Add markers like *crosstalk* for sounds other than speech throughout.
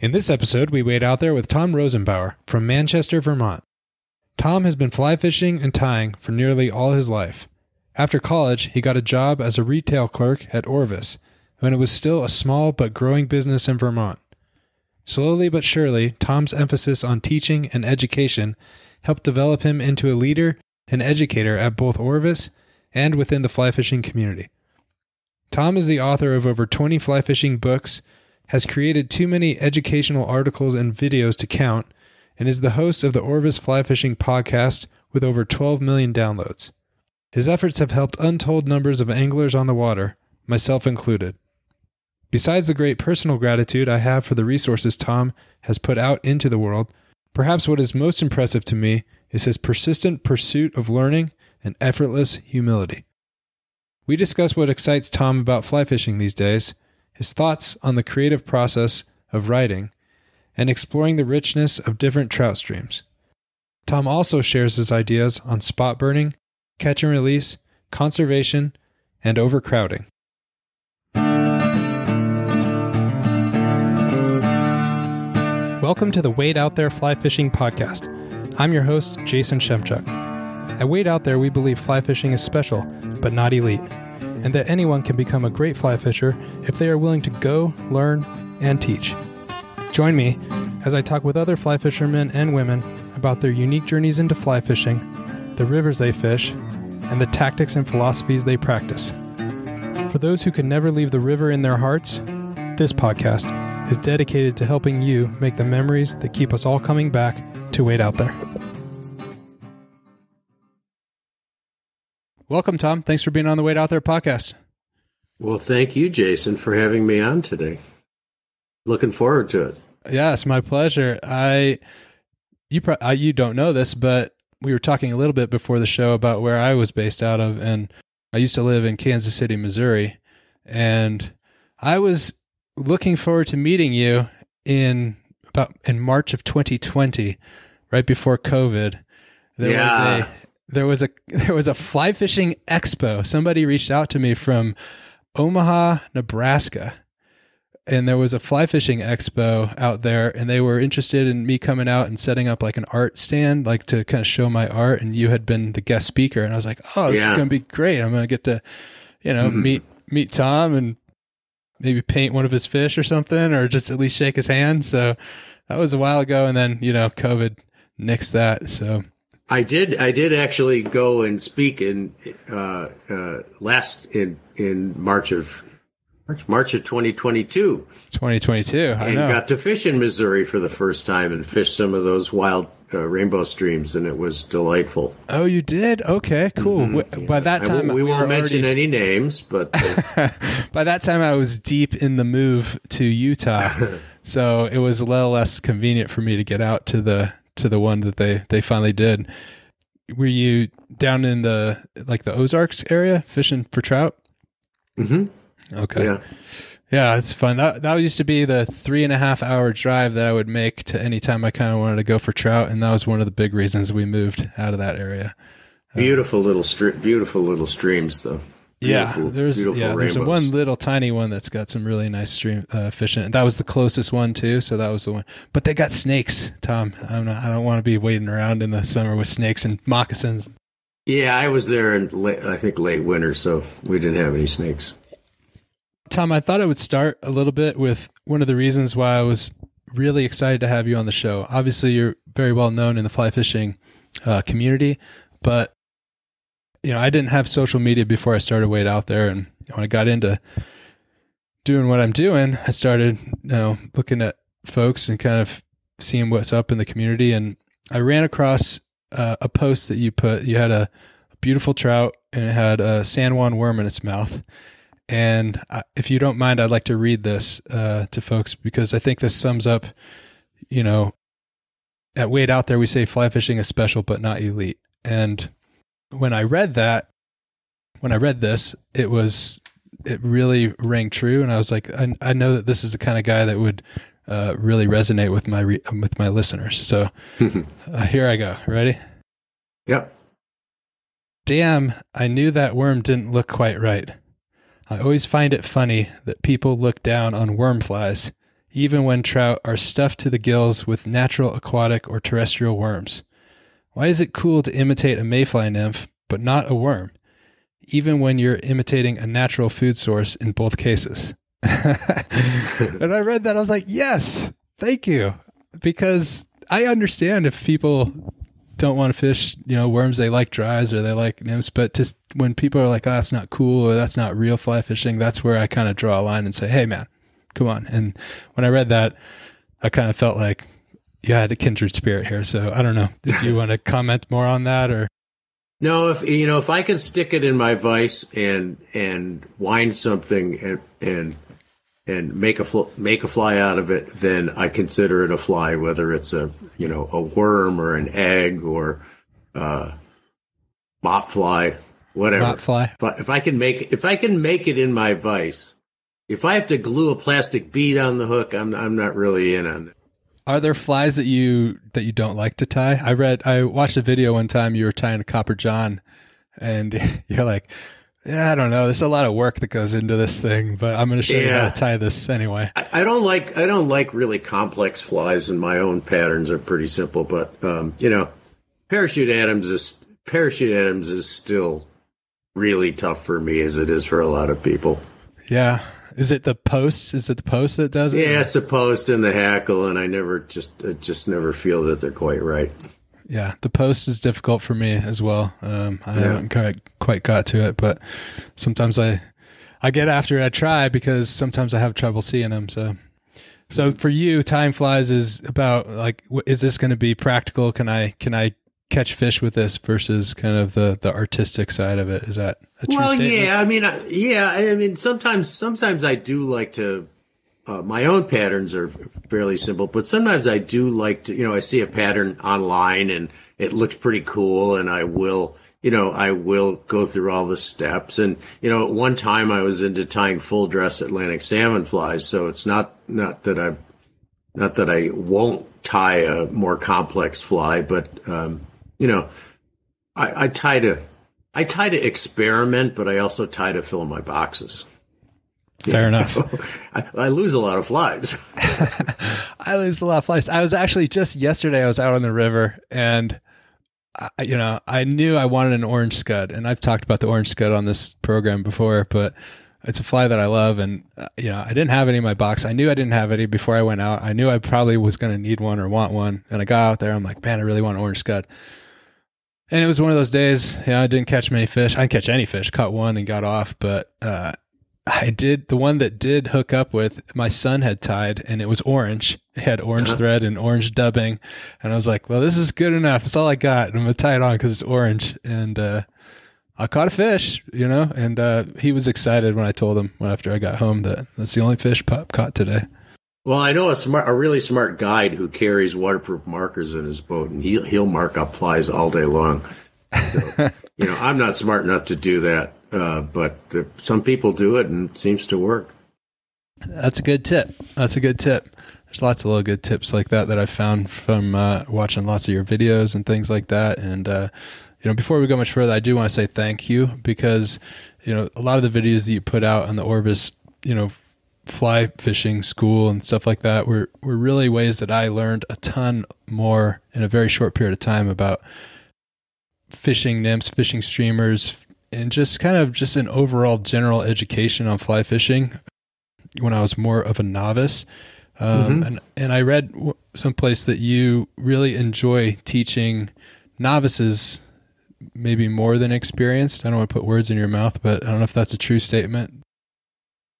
In this episode, we wade out there with Tom Rosenbauer from Manchester, Vermont. Tom has been fly fishing and tying for nearly all his life. After college, he got a job as a retail clerk at Orvis when it was still a small but growing business in Vermont. Slowly but surely, Tom's emphasis on teaching and education helped develop him into a leader and educator at both Orvis and within the fly fishing community. Tom is the author of over 20 fly fishing books, has created too many educational articles and videos to count, and is the host of the Orvis Fly Fishing podcast with over 12 million downloads. His efforts have helped untold numbers of anglers on the water, myself included. Besides the great personal gratitude I have for the resources Tom has put out into the world, perhaps what is most impressive to me is his persistent pursuit of learning and effortless humility. We discuss what excites Tom about fly fishing these days, his thoughts on the creative process of writing, and exploring the richness of different trout streams. Tom also shares his ideas on spot burning, catch and release, conservation, and overcrowding. Welcome to the Wade Out There Fly Fishing Podcast. I'm your host, Jason Shemchuk. At Wade Out There, we believe fly fishing is special, but not elite, and that anyone can become a great fly fisher if they are willing to go, learn, and teach. Join me as I talk with other fly fishermen and women about their unique journeys into fly fishing, the rivers they fish, and the tactics and philosophies they practice. For those who can never leave the river in their hearts, this podcast is dedicated to helping you make the memories that keep us all coming back to wade out there. Welcome, Tom. Thanks for being on the Wade Out There podcast. Well, thank you, Jason, for having me on today. Looking forward to it. Yeah, it's my pleasure. I you pro- I, you don't know this, but we were talking a little bit before the show about where I was based out of, and I used to live in Kansas City, Missouri, and I was looking forward to meeting you in about in March of 2020, right before COVID. There Yeah. was a there was a there was a fly fishing expo. Somebody reached out to me from Omaha, Nebraska. And there was a fly fishing expo out there and they were interested in me coming out and setting up like an art stand like to kind of show my art and you had been the guest speaker and I was like, "Oh, this is going to be great. I'm going to get to you know, Mhm. meet meet Tom and maybe paint one of his fish or something or just at least shake his hand." So that was a while ago and then, you know, COVID nixed that. So I did. I did actually go and speak in uh, uh, last in in March of March, March of 2022, 2022, I and know. got to fish in Missouri for the first time and fish some of those wild uh, rainbow streams, and it was delightful. oh, you did? Okay, cool. W- By that time won't- we won't mention already- any names, but uh, *laughs* By that time, I was deep in the move to Utah, *laughs* so it was a little less convenient for me to get out to the to the one that they they finally did. Were you down in the like the Ozarks area fishing for trout? mhm, Okay, yeah. yeah, it's fun. That that used to be the three and a half hour drive that I would make to any time I kind of wanted to go for trout, and that was one of the big reasons we moved out of that area. Beautiful little stre- beautiful little streams, though. Yeah, Beautiful- there's beautiful yeah, there's a one little tiny one that's got some really nice stream uh, fish in it. That was the closest one too, so that was the one. But they got snakes, Tom. I'm not, I don't want to be waiting around in the summer with snakes and moccasins. Yeah, I was there in late, I think late winter, so we didn't have any snakes. Tom, I thought I would start a little bit with one of the reasons why I was really excited to have you on the show. Obviously, you're very well known in the fly fishing uh, community, but you know, I didn't have social media before I started Wade Out There, and when I got into doing what I'm doing, I started, you know, looking at folks and kind of seeing what's up in the community, and I ran across uh, a post that you put. You had a, beautiful trout, and it had a San Juan worm in its mouth. And if you don't mind, I'd like to read this uh, to folks because I think this sums up, you know, at Wade Out There, we say fly fishing is special but not elite. And when I read that, when I read this, it was, it really rang true. And I was like, I, I know that this is the kind of guy that would uh, really resonate with my, re- with my listeners. So *laughs* uh, here I go. Ready? Yep. Damn, I knew that worm didn't look quite right. I always find it funny that people look down on worm flies, even when trout are stuffed to the gills with natural aquatic or terrestrial worms? Why is it cool to imitate a mayfly nymph, but not a worm, even when you're imitating a natural food source in both cases? *laughs* and I read that, I was like, yes, thank you. Because I understand if people don't want to fish, you know, worms. They like dries or they like nymphs. But just when people are like, "Oh, that's not cool," or "That's not real fly fishing," that's where I kind of draw a line and say, "Hey, man, come on." And when I read that, I kind of felt like you had a kindred spirit here. So I don't know. Did you *laughs* want to comment more on that or? No, if you know, if I can stick it in my vice and and wind something and and and make a fl- make a fly out of it, then I consider it a fly, whether it's a you know a worm or an egg or uh, bot fly, whatever. Bot fly. But if I can make if I can make it in my vice, if I have to glue a plastic bead on the hook, I'm I'm not really in on it. Are there flies that you that you don't like to tie? I read I watched a video one time you were tying a copper john, and *laughs* you're like yeah, I don't know. There's a lot of work that goes into this thing, but I'm going to show yeah. you how to tie this anyway. I, I, don't like I don't like really complex flies, and my own patterns are pretty simple. But um, you know, parachute Adams is parachute Adams is still really tough for me, as it is for a lot of people. Yeah, is it the post? Is it the post that does it? Yeah, it's the post and the hackle, and I never just I just never feel that they're quite right. Yeah, the post is difficult for me as well. Um, I yeah. haven't quite, quite got to it, but sometimes I I get after it. I try because sometimes I have trouble seeing them. So, so for you, time flies is about like, is this going to be practical? Can I can I catch fish with this versus kind of the the artistic side of it? Is that well? Statement? Yeah, I mean, yeah, I mean, sometimes sometimes I do like to uh, my own patterns are fairly simple, but sometimes I do like to, you know, I see a pattern online and it looks pretty cool and I will, you know, I will go through all the steps. And, you know, at one time I was into tying full dress Atlantic salmon flies. So it's not, not that I'm, not that I won't tie a more complex fly, but, um, you know, I, I try to, I try to experiment, but I also try to fill my boxes. Fair enough. *laughs* I, I, lose a lot of flies. *laughs* I lose a lot of flies. I was actually just yesterday. I was out on the river, and I, you know, I knew I wanted an orange scud, and I've talked about the orange scud on this program before, but it's a fly that I love, and uh, you know, I didn't have any in my box. I knew I didn't have any before I went out. I knew I probably was going to need one or want one, and I got out there. I'm like, man, I really want an orange scud. And it was one of those days. Yeah, I didn't catch many fish. I didn't catch any fish. Caught one and got off, but uh, I did the one that did hook up with my son had tied and it was orange. It had orange uh-huh. thread and orange dubbing. And I was like, well, this is good enough. That's all I got. And I'm to tie it on because it's orange. And, uh, I caught a fish, you know, and, uh, he was excited when I told him when after I got home that that's the only fish Pop caught today. Well, I know a smart, a really smart guide who carries waterproof markers in his boat and he'll, he'll mark up flies all day long. So, *laughs* you know, I'm not smart enough to do that. Uh, but the, some people do it and it seems to work. That's a good tip. That's a good tip. There's lots of little good tips like that that I found from uh, watching lots of your videos and things like that. And uh, you know, before we go much further, I do want to say thank you because you know a lot of the videos that you put out on the Orvis, you know, fly fishing school and stuff like that were were really ways that I learned a ton more in a very short period of time about fishing nymphs, fishing streamers, and just kind of just an overall general education on fly fishing when I was more of a novice. Um, mm-hmm. and, and I read someplace that you really enjoy teaching novices maybe more than experienced. I don't want to put words in your mouth, but I don't know if that's a true statement.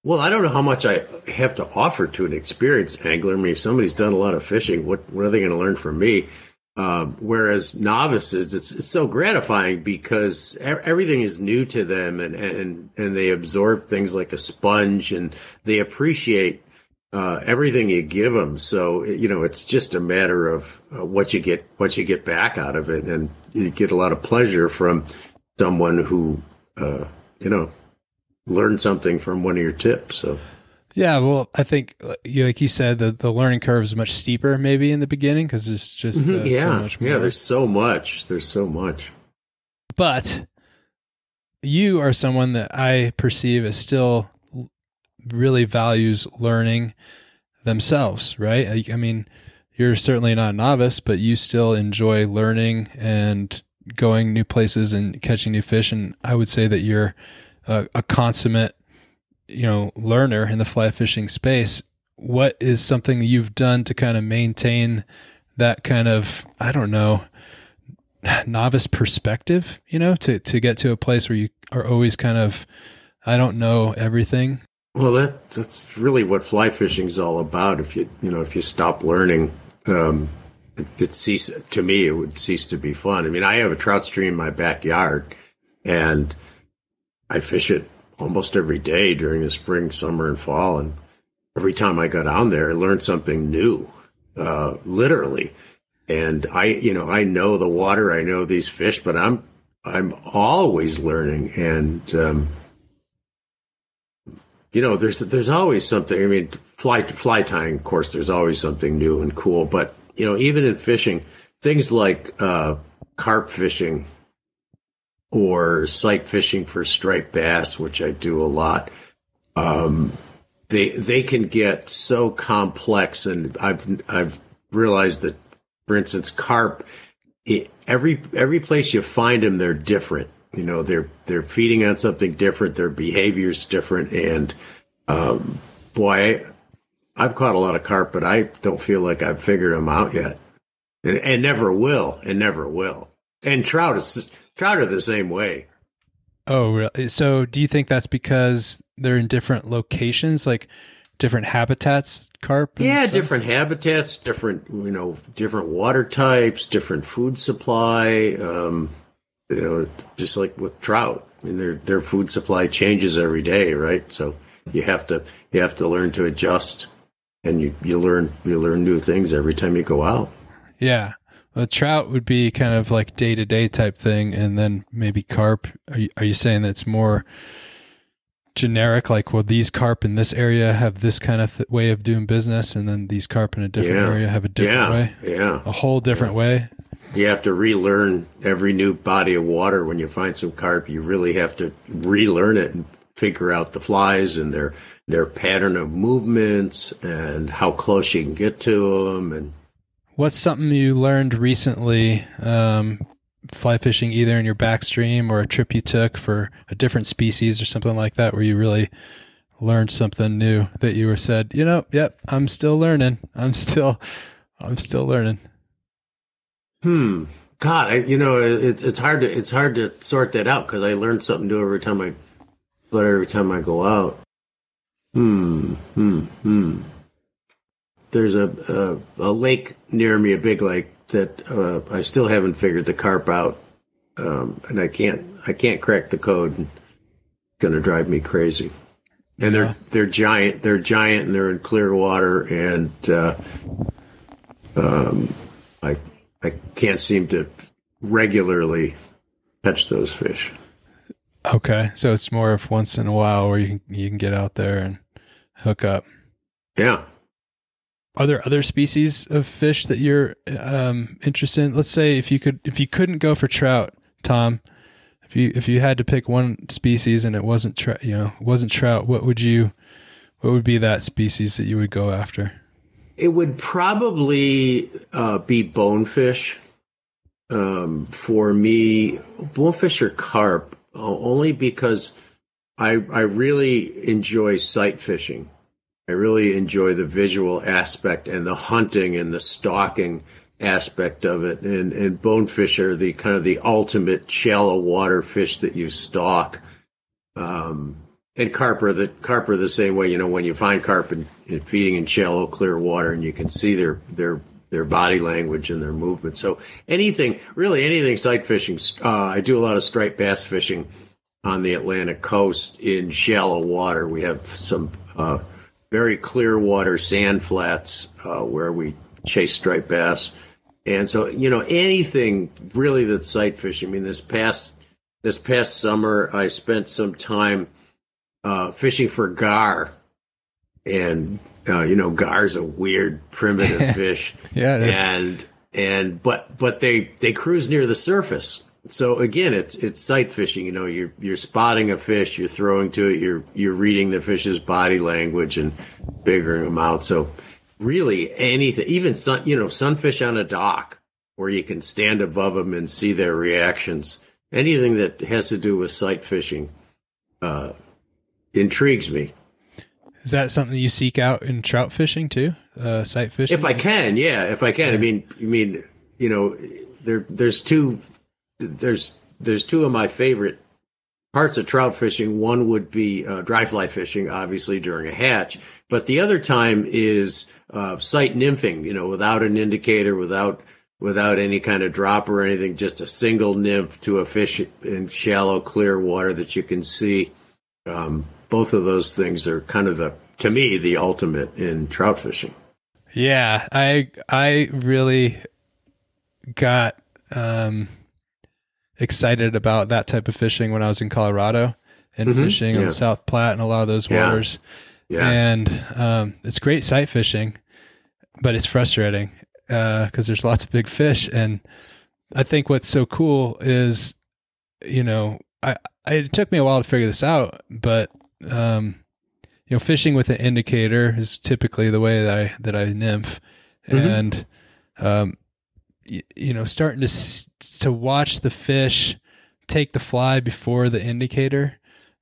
Well, I don't know how much I have to offer to an experienced angler. I mean, if somebody's done a lot of fishing, what, what are they going to learn from me? Um, whereas novices, it's, it's, so gratifying because everything is new to them and, and, and they absorb things like a sponge and they appreciate uh, everything you give them. So, you know, it's just a matter of uh, what you get, what you get back out of it. And you get a lot of pleasure from someone who, uh, you know, learned something from one of your tips. So, yeah, well, I think, like you said, the, the learning curve is much steeper maybe in the beginning because it's just uh, yeah, so much more. Yeah, there's so much. There's so much. But you are someone that I perceive as still really values learning. themselves, right? I, I mean, you're certainly not a novice, but you still enjoy learning and going new places and catching new fish. And I would say that you're a, a consummate, you know, learner in the fly fishing space. What is something you've done to kind of maintain that kind of, I don't know, novice perspective, you know, to, to get to a place where you are always kind of, I don't know everything. Well, that, that's really what fly fishing is all about. If you, you know, if you stop learning, um, it, it to me, it would cease to be fun. I mean, I have a trout stream in my backyard and I fish it almost every day during the spring, summer, and fall. And every time I go down there, I learn something new, uh, literally. And I, you know, I know the water, I know these fish, but I'm, I'm always learning. And, um, you know, there's, there's always something. I mean, fly, fly tying, of course, there's always something new and cool. But, you know, even in fishing, things like, uh, carp fishing or sight fishing for striped bass, which I do a lot. Um, they, they can get so complex and I've, I've realized that for instance, carp, it, every every place you find them, they're different. You know, they're they're feeding on something different. Their behavior's different, and um, boy, I, have caught a lot of carp, but I don't feel like I've figured them out yet, and, and never will, and never will. And trout is trout of the same way. Oh, really? So, do you think that's because they're in different locations? Like, different habitats carp yeah stuff? different habitats different you know different water types different food supply um, you know just like with trout I mean their their food supply changes every day right so you have to you have to learn to adjust and you you learn you learn new things every time you go out yeah well, trout would be kind of like day to day type thing, and then maybe carp. Are you, are you saying that's more generic like well these carp in this area have this kind of th- way of doing business and then these carp in a different yeah. area have a different yeah. way yeah a whole different yeah. way you have to relearn every new body of water when you find some carp you really have to relearn it and figure out the flies and their their pattern of movements and how close you can get to them and what's something you learned recently um, fly fishing either in your backstream or a trip you took for a different species or something like that where you really learned something new that you were said, you know, yep, I'm still learning. I'm still I'm still learning. Hmm. God, I, you know, it's it's hard to it's hard to sort that out because I learn something new every time I, but every time I go out. Hmm. Hmm. Hmm. There's a, a a lake near me, a big lake that uh, I still haven't figured the carp out, um, and I can't I can't crack the code. Going to drive me crazy. And they're they're giant. They're giant, and they're in clear water, and uh, um, I I can't seem to regularly catch those fish. Okay, so it's more of once in a while where you can you can get out there and hook up. Yeah, are there other species of fish that you're um, interested in? Let's say if you could, if you couldn't go for trout, Tom, if you if you had to pick one species and it wasn't trout, you know, wasn't trout, what would you, what would be that species that you would go after? It would probably uh, be bonefish. Um, for me, bonefish or carp, only because I I really enjoy sight fishing. I really enjoy the visual aspect and the hunting and the stalking aspect of it. And, and bonefish are the kind of the ultimate shallow water fish that you stalk. Um, and carp are the carp are the same way. You know, when you find carp and, and feeding in shallow, clear water, and you can see their their their body language and their movement. So anything, really anything sight fishing. Uh, I do a lot of striped bass fishing on the Atlantic coast in shallow water. We have some uh, very clear water sand flats uh, where we chase striped bass. And so, you know, anything really that's sight fishing. I mean, this past this past summer, I spent some time uh, fishing for gar, and uh, you know, gar's a weird primitive *laughs* fish. yeah, and and but but they they cruise near the surface, so again, it's it's sight fishing. You know, you're you're spotting a fish, you're throwing to it, you're you're reading the fish's body language and figuring them out. So really anything, even sun, you know, sunfish on a dock where you can stand above them and see their reactions. Anything that has to do with sight fishing uh, intrigues me. Is that something you seek out in trout fishing too? Uh, sight fishing? If I can, yeah. If I can, I mean, I mean, you know, there, there's two, there's, there's two of my favorite parts of trout fishing. One would be uh, dry fly fishing, obviously during a hatch, but the other time is uh, sight nymphing. You know, without an indicator, without without any kind of drop or anything, just a single nymph to a fish in shallow, clear water that you can see. Um, both of those things are kind of the, to me, the ultimate in trout fishing. Yeah, I I really got um, excited about that type of fishing when I was in Colorado and mm-hmm. fishing yeah. on South Platte and a lot of those waters. Yeah. yeah. And um, it's great sight fishing, but it's frustrating because uh, there's lots of big fish. And I think what's so cool is, you know, I, I it took me a while to figure this out, but um, you know, fishing with an indicator is typically the way that I that I nymph, mm-hmm. and um, you know, starting to to watch the fish take the fly before the indicator.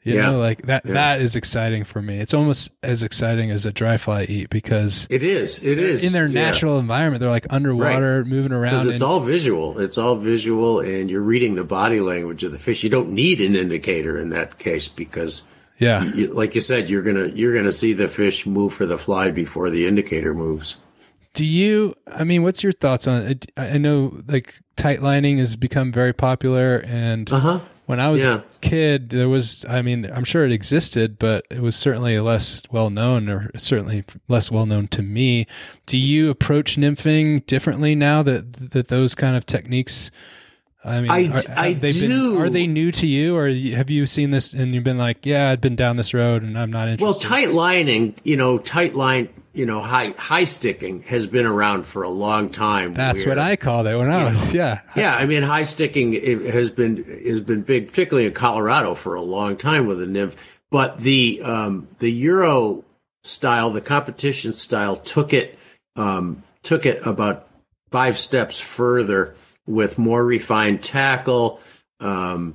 You yeah. know, like that, yeah. that is exciting for me. It's almost as exciting as a dry fly eat because it is, it is in their natural yeah. environment. They're like underwater, right. moving around. Because it's and, all visual. It's all visual and you're reading the body language of the fish. You don't need an indicator in that case because yeah. You, like you said, you're to, you're going to see the fish move for the fly before the indicator moves. Do you, I mean, what's your thoughts on it? I know like tight lining has become very popular and uh-huh. when I was yeah. a kid, there was, I mean, I'm sure it existed, but it was certainly less well known or certainly less well known to me. Do you approach nymphing differently now that, that those kind of techniques I mean, I, are, I they do. Been, are they new to you, or have you seen this and you've been like, yeah, I've been down this road and I'm not interested? Well, tight lining, you know, tight line, you know, high high sticking has been around for a long time. That's where, what I called it when I was, know, yeah, yeah. I mean, high sticking has been has been big, particularly in Colorado for a long time with the nymph. But the um, the Euro style, the competition style, took it um, took it about five steps further with more refined tackle, um,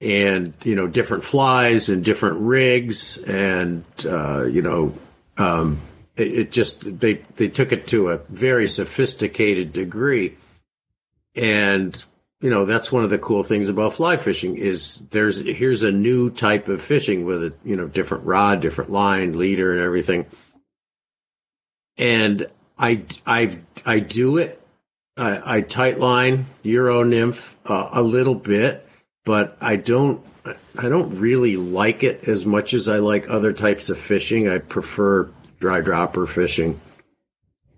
and you know different flies and different rigs, and uh, you know um, it, just they they took it to a very sophisticated degree, and you know that's one of the cool things about fly fishing is there's here's a new type of fishing with a you know different rod, different line, leader, and everything, and I I I do it I, I tight line Euro nymph uh, a little bit, but I don't. I don't really like it as much as I like other types of fishing. I prefer dry dropper fishing.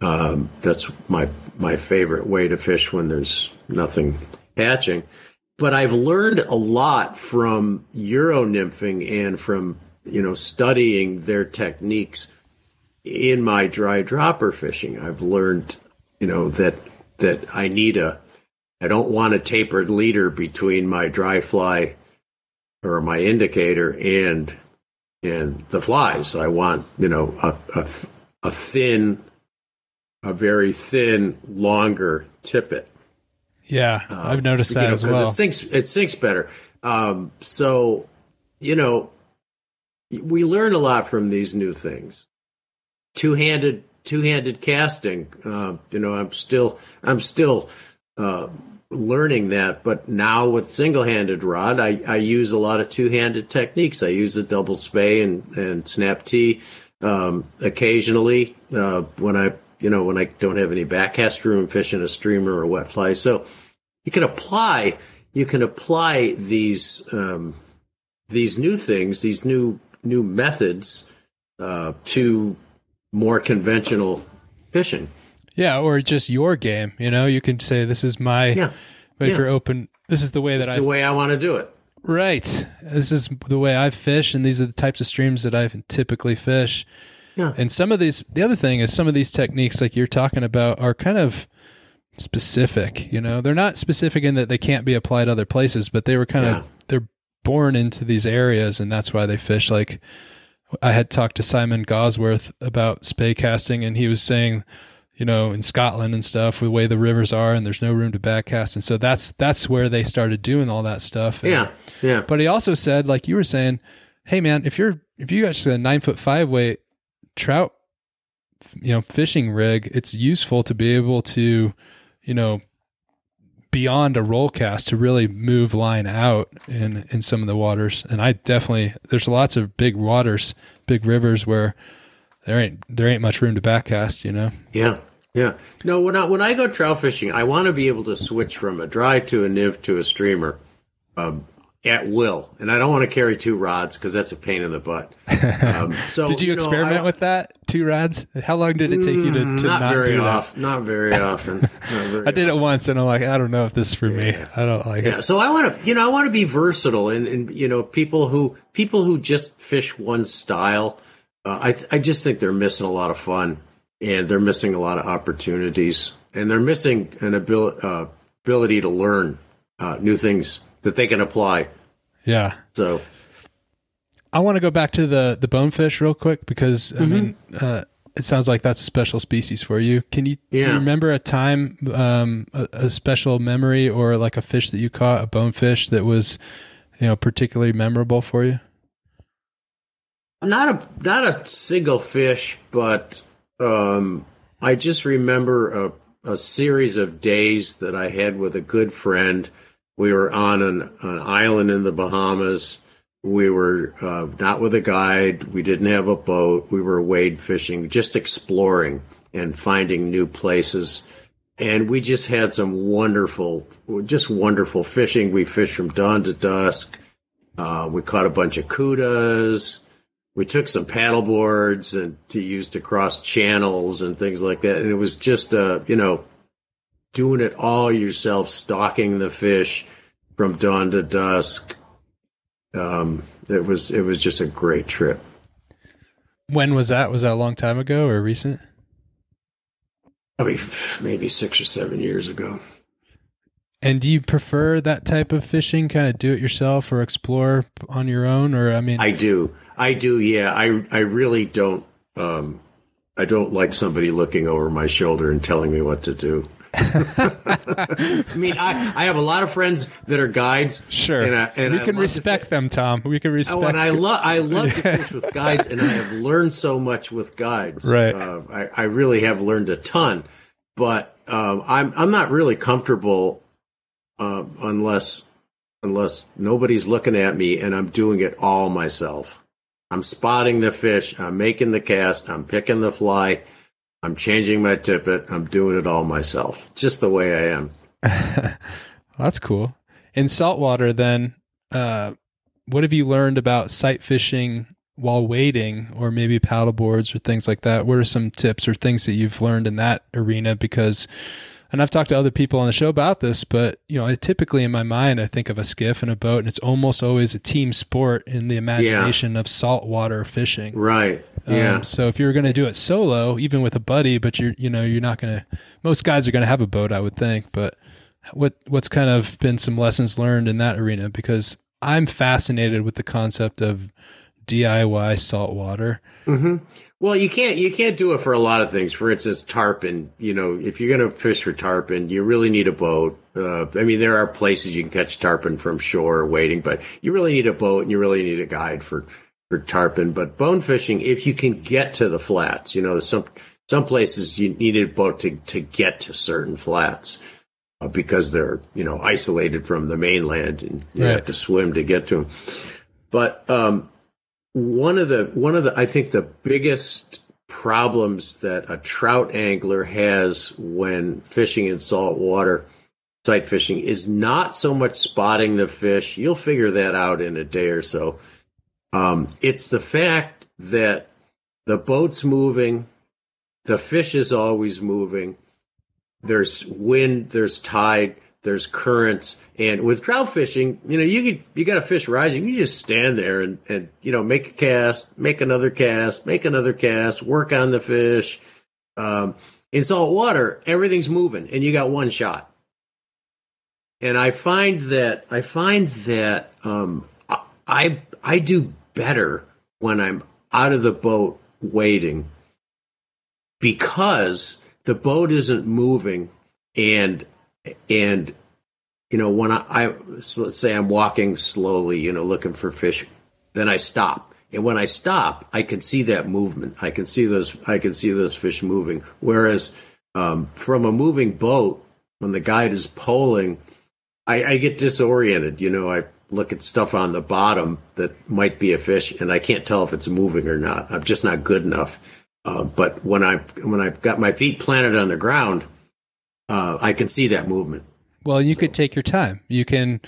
Um, that's my my favorite way to fish when there's nothing hatching. But I've learned a lot from Euro nymphing and from you know studying their techniques in my dry dropper fishing. I've learned you know that that I need a, I don't want a tapered leader between my dry fly or my indicator and and the flies. I want you know a, a, a thin, a very thin, longer tippet. Yeah, um, I've noticed that you know, as well. It sinks it sinks better. Um, so you know, we learn a lot from these new things. Two handed two-handed casting. Uh, you know, I'm still I'm still uh, learning that, but now with single-handed rod, I, I use a lot of two-handed techniques. I use the double Spey and and snap T um, occasionally uh, when I you know when I don't have any backcast room fishing a streamer or wet fly. So you can apply you can apply these um, these new things, these new new methods uh, to more conventional fishing. Yeah, or just your game. You know, you can say this is my. Yeah. But yeah. if you're open, this is the way that I. the way I want to do it. Right. This is the way I fish, and these are the types of streams that I typically fish. Yeah. And some of these, the other thing is, some of these techniques, like you're talking about, are kind of specific. You know, they're not specific in that they can't be applied other places, but they were kind yeah. of they're born into these areas, and that's why they fish like I had talked to Simon Gawesworth about Spey casting, and he was saying, you know, in Scotland and stuff, the way the rivers are, and there's no room to backcast, and so that's that's where they started doing all that stuff. And, Yeah, yeah, But he also said, like you were saying, hey man, if you're if you got a nine foot five weight trout, you know, fishing rig, it's useful to be able to, you know, beyond a roll cast to really move line out in in some of the waters. And I definitely there's lots of big waters, big rivers where there ain't there ain't much room to backcast, you know. yeah, yeah. No, when I when I go trout fishing, I want to be able to switch from a dry to a nymph to a streamer. Um, at will, and I don't want to carry two rods because that's a pain in the butt. Um, *laughs* so, Did you, know, experiment I- with that? Two rods? How long did it take you to, to Mm, not, not, very do that? often. Not very *laughs* often. Not very I did it once and I'm like, I don't know if this is for me. I don't like Yeah, it. so I want to, you know, I want to be versatile, and, and you know, people who people who just fish one style, uh, I th- I just think they're missing a lot of fun, and they're missing a lot of opportunities, and they're missing an abil- uh, ability to learn uh, new things that they can apply. Yeah. So I want to go back to the the bonefish real quick because Mm-hmm. I mean, uh, it sounds like that's a special species for you. Can you do you remember a time, um, a, a special memory or like a fish that you caught, a bonefish that was, you know, particularly memorable for you? Not a not a single fish, but um, I just remember a, a series of days that I had with a good friend. We were on an, an island in the Bahamas. We were uh, not with a guide. We didn't have a boat. We were wade fishing, just exploring and finding new places. And we just had some wonderful, just wonderful fishing. We fished from dawn to dusk. Uh, we caught a bunch of kudas we took some paddle boards and to use to cross channels and things like that. And it was just, uh, you know, doing it all yourself, stalking the fish from dawn to dusk. Um, it was, it was just a great trip. When was that? Was that a long time ago or recent? I mean, maybe six or seven years ago. And do you prefer that type of fishing, kind of do it yourself or explore on your own? Or I mean, I do. I do. Yeah. I, I really don't, um, I don't like somebody looking over my shoulder and telling me what to do. *laughs* I mean, I, I have a lot of friends that are guides. sure, and I, and we I can respect them, Tom. We can respect. Oh, and I love I love to *laughs* fish with guides, and I have learned so much with guides. Right. uh, I, I really have learned a ton, but um, I'm I'm not really comfortable uh, unless unless nobody's looking at me and I'm doing it all myself. I'm spotting the fish, I'm making the cast, I'm picking the fly, I'm changing my tippet, I'm doing it all myself, just the way I am. *laughs* That's cool. In saltwater, then, uh, what have you learned about sight fishing while wading, or maybe paddle boards or things like that? What are some tips or things that you've learned in that arena? Because, and I've talked to other people on the show about this, but you know, I typically in my mind I think of a skiff and a boat, and it's almost always a team sport in the imagination of saltwater fishing. Right. Yeah. Um, so if you're going to do it solo, even with a buddy, but you're you know you're not going to. Most guys are going to have a boat, I would think. But what what's kind of been some lessons learned in that arena? Because I'm fascinated with the concept of DIY saltwater. Well, you can't you can't do it for a lot of things. For instance, tarpon. You know, if you're going to fish for tarpon, you really need a boat. Uh, I mean, there are places you can catch tarpon from shore waiting, but you really need a boat and you really need a guide for for tarpon. But bone fishing, if you can get to the flats, you know, some some places you need a boat to to get to certain flats uh, because they're you know isolated from the mainland and you Right. have to swim to get to them. But um, one of the one of the I think the biggest problems that a trout angler has when fishing in salt water, sight fishing, is not so much spotting the fish. You'll figure that out in a day or so. Um, it's the fact that the boat's moving, the fish is always moving. There's wind, there's tide, there's currents, and with trout fishing, you know, you could, you got a fish rising, you just stand there and, and, you know, make a cast, make another cast, make another cast, work on the fish. Um, in salt water, everything's moving and you got one shot. And I find that, I find that, um, I, I do better when I'm out of the boat waiting because the boat isn't moving and and you know when I, I so let's say I'm walking slowly, you know, looking for fish, then I stop. And when I stop, I can see that movement. I can see those. I can see those fish moving. Whereas um, from a moving boat, when the guide is poling, I, I get disoriented. You know, I look at stuff on the bottom that might be a fish, and I can't tell if it's moving or not. I'm just not good enough. Uh, but when I when I've got my feet planted on the ground, uh, I can see that movement. Well, you could take your time. You can.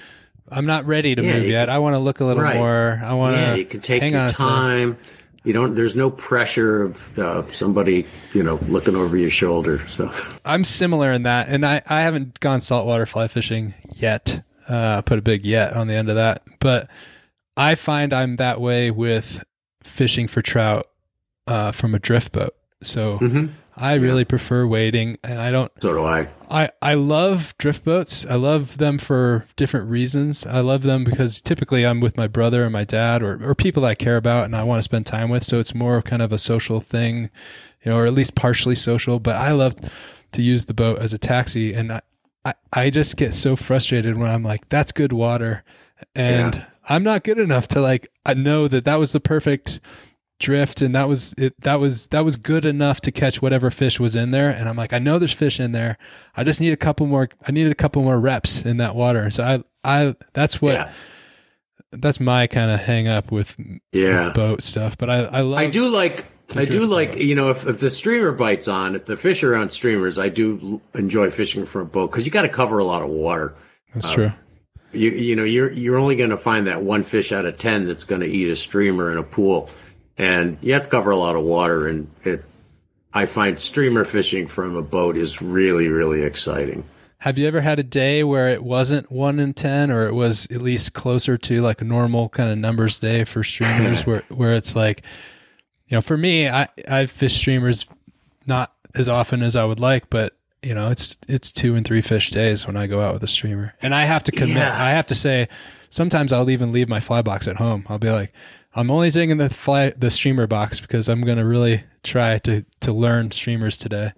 I'm not ready to Yeah, move yet. can- I want to look a little Right. more. I want to. Yeah, you can take hang your on time. You don't. There's no pressure of uh, somebody, you know, looking over your shoulder. So *laughs* I'm similar in that, and I, I haven't gone saltwater fly fishing yet. Uh, put a big yet on the end of that, but I find I'm that way with fishing for trout uh, from a drift boat. So Mhm. I really prefer waiting, and I don't. so do I. I, I love drift boats. I love them for different reasons. I love them because typically I'm with my brother and my dad or, or people I care about and I want to spend time with. So it's more kind of a social thing, you know, or at least partially social. But I love to use the boat as a taxi. And I, I, I just get so frustrated when I'm like, that's good water. And Yeah. I'm not good enough to like, I know that that was the perfect drift and that was it that was that was good enough to catch whatever fish was in there. And I'm like I know there's fish in there. I just need a couple more I needed a couple more reps in that water. So I I that's what yeah, that's my kind of hang up with yeah. boat stuff. But I I love I do like. I do like you know if, if the streamer bites on if the fish are on streamers I do enjoy fishing from a boat because you got to cover a lot of water. That's uh, true. you you know you're you're only going to find that one fish out of 10 that's going to eat a streamer in a pool and you have to cover a lot of water and it I find streamer fishing from a boat is really really exciting have you ever had a day where it wasn't 1 in 10 or it was at least closer to like a normal kind of numbers day for streamers *laughs* where where it's like you know for me I I fish streamers not as often as I would like, but you know, it's it's two and three fish days when I go out with a streamer, and I have to commit. Yeah. I have to say, sometimes I'll even leave my fly box at home. I'll be like, I'm only taking the fly the streamer box because I'm going to really try to to learn streamers today.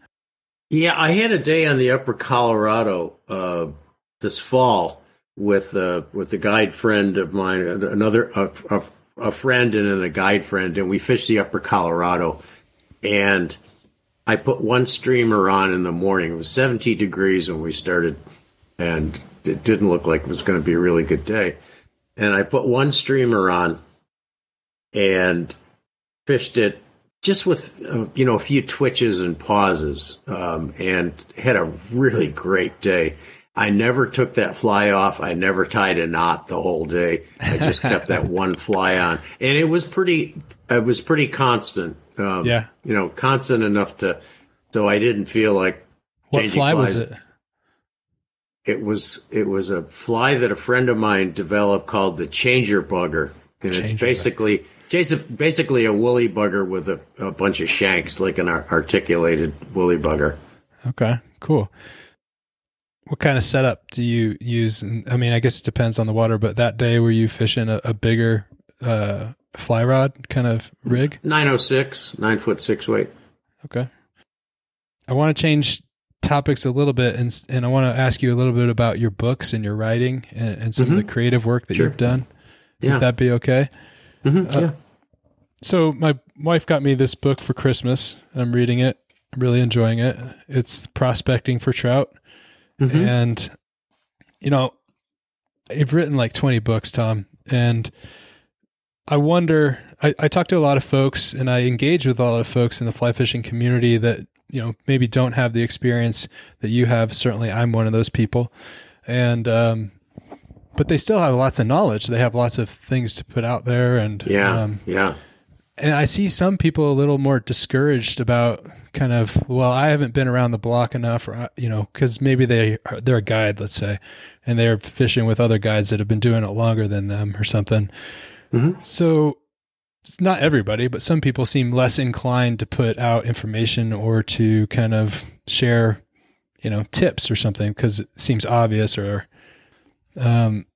Yeah, I had a day on the Upper Colorado uh, this fall with uh, with a guide friend of mine, another a, a, a friend and then a guide friend, and we fished the Upper Colorado. And I put one streamer on in the morning. It was 70 degrees when we started, and it didn't look like it was going to be a really good day. And I put one streamer on and fished it just with uh, you know a few twitches and pauses, um, and had a really great day. I never took that fly off. I never tied a knot the whole day. I just kept that *laughs* one fly on, and it was pretty. It was pretty constant. Um, Yeah. you know, constant enough to so I didn't feel like What fly was it? It was it was a fly that a friend of mine developed called the changer bugger, and it's Changer basically Jason, basically a woolly bugger with a, a bunch of shanks, like an articulated woolly bugger. Okay, cool. What kind of setup do you use? I mean, I guess it depends on the water, but that day were you fishing a, a bigger uh, fly rod kind of rig? Nine oh six, nine foot six weight. Okay. I want to change topics a little bit, and and I want to ask you a little bit about your books and your writing and, and some of the creative work that Mm-hmm. Sure. you've done. Yeah. Would that be okay? Mhm, yeah. So my wife got me this book for Christmas. I'm reading it. I'm really enjoying it. It's prospecting for trout. Mhm. And you know, I've written like 20 books, Tom, and I wonder I, I talk to a lot of folks and I engage with a lot of folks in the fly fishing community that, you know, maybe don't have the experience that you have. Certainly I'm one of those people. And um but they still have lots of knowledge. They have lots of things to put out there and Yeah. um, yeah. and I see some people a little more discouraged about kind of well, I haven't been around the block enough, or you know, because maybe they are, they're a guide, let's say, and they're fishing with other guides that have been doing it longer than them or something. Mhm. So it's not everybody, but some people seem less inclined to put out information or to kind of share, you know, tips or something because it seems obvious or. Um,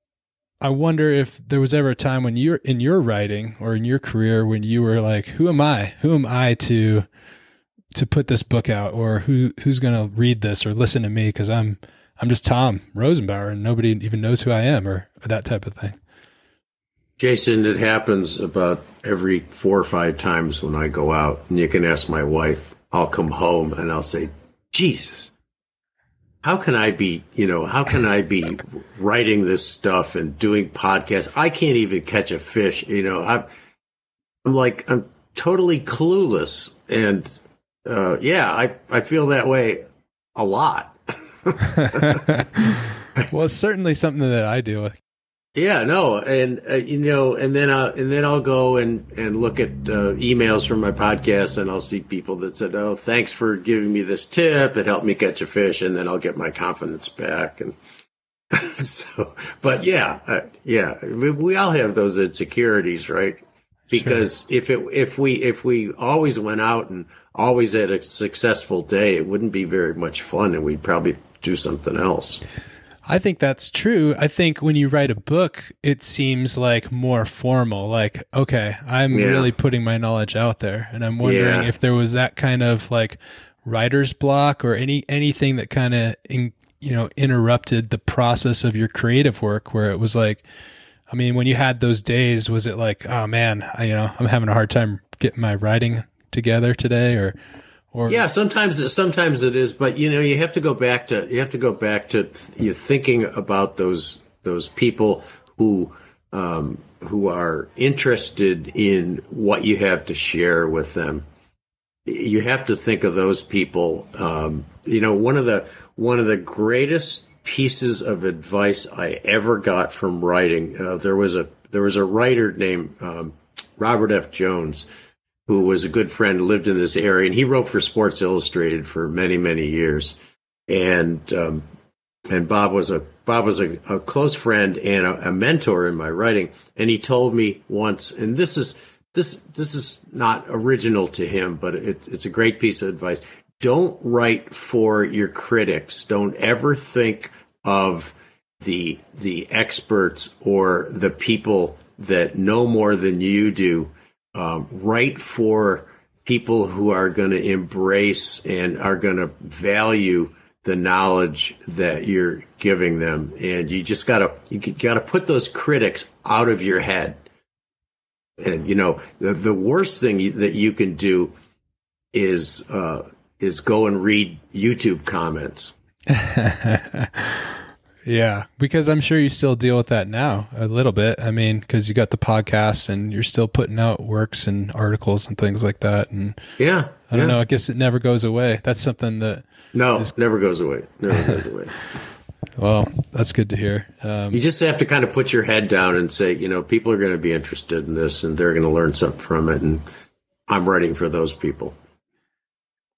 I wonder if there was ever a time when you're in your writing or in your career when you were like, "Who am I? Who am I to to put this book out, or who who's going to read this or listen to me because I'm I'm just Tom Rosenbauer and nobody even knows who I am, or, or that type of thing." Jason, it happens about every four or five times when I go out, and you can ask my wife. I'll come home and I'll say, "Jesus, how can I be, you know, how can I be writing this stuff and doing podcasts? I can't even catch a fish, you know. I'm, I'm like, I'm totally clueless. And, uh, yeah, I, I feel that way a lot. *laughs* well, it's certainly something that I deal with. Yeah, no, and uh, you know, and then I and then I'll go and and look at uh, emails from my podcast, and I'll see people that said, "Oh, thanks for giving me this tip. It helped me catch a fish," and then I'll get my confidence back. And *laughs* so, but yeah, uh, yeah, we, we, all have those insecurities, right? Because sure. if it if we if we always went out and always had a successful day, it wouldn't be very much fun, and we'd probably do something else. I think that's true. I think when you write a book, it seems like more formal. Like, okay, I'm yeah. really putting my knowledge out there, and I'm wondering yeah. if there was that kind of like writer's block or any anything that kind of you know interrupted the process of your creative work, where it was like, I mean, when you had those days, was it like, oh man, I, you know, I'm having a hard time getting my writing together today, or or yeah, sometimes sometimes it is, but you know you have to go back to you have to go back to you thinking about those those people who um, who are interested in what you have to share with them. You have to think of those people. Um, you know, one of the one of the greatest pieces of advice I ever got from writing. Uh, there was a there was a writer named um, Robert F. Jones who was a good friend, lived in this area, and he wrote for Sports Illustrated for many, many years. And um, and Bob was a Bob was a, a close friend and a, a, mentor in my writing. And he told me once, and this is this this is not original to him, but it, it's a great piece of advice. Don't write for your critics. Don't ever think of the the experts or the people that know more than you do um, write for people who are going to embrace and are going to value the knowledge that you're giving them. And you just gotta, you gotta put those critics out of your head. And, you know, the, the worst thing that you can do is, uh, is go and read YouTube comments. *laughs* Yeah, because I'm sure you still deal with that now a little bit. I mean, because you got the podcast and you're still putting out works and articles and things like that. And yeah, I don't yeah. know. I guess it never goes away. That's something that no, is, never goes away. Never goes *laughs* away. Well, that's good to hear. Um, you just have to kind of put your head down and say, you know, people are going to be interested in this and they're going to learn something from it, and I'm writing for those people.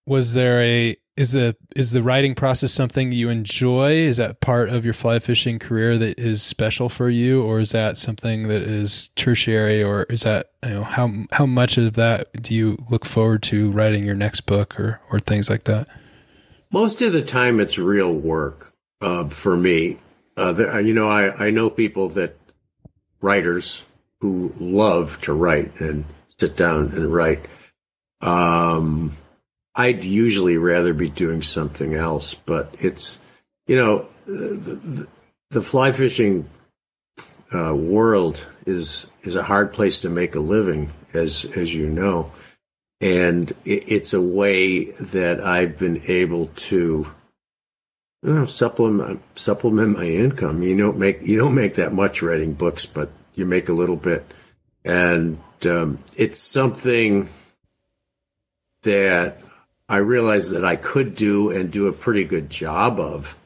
Was there a is the is the writing process something you enjoy? Is that part of your fly fishing career that is special for you or is that something that is tertiary or is that you know how how much of that do you look forward to writing your next book or or things like that? Most of the time it's real work uh, for me. Uh, you know I, I know people that writers who love to write and sit down and write. Um, I'd usually rather be doing something else, but it's, you know, the, the, the fly fishing uh, world is is a hard place to make a living, as as you know, and it, it's a way that I've been able to you know, supplement supplement my income. You don't make you don't make that much writing books, but you make a little bit, and um, it's something that I realized that I could do and do a pretty good job of.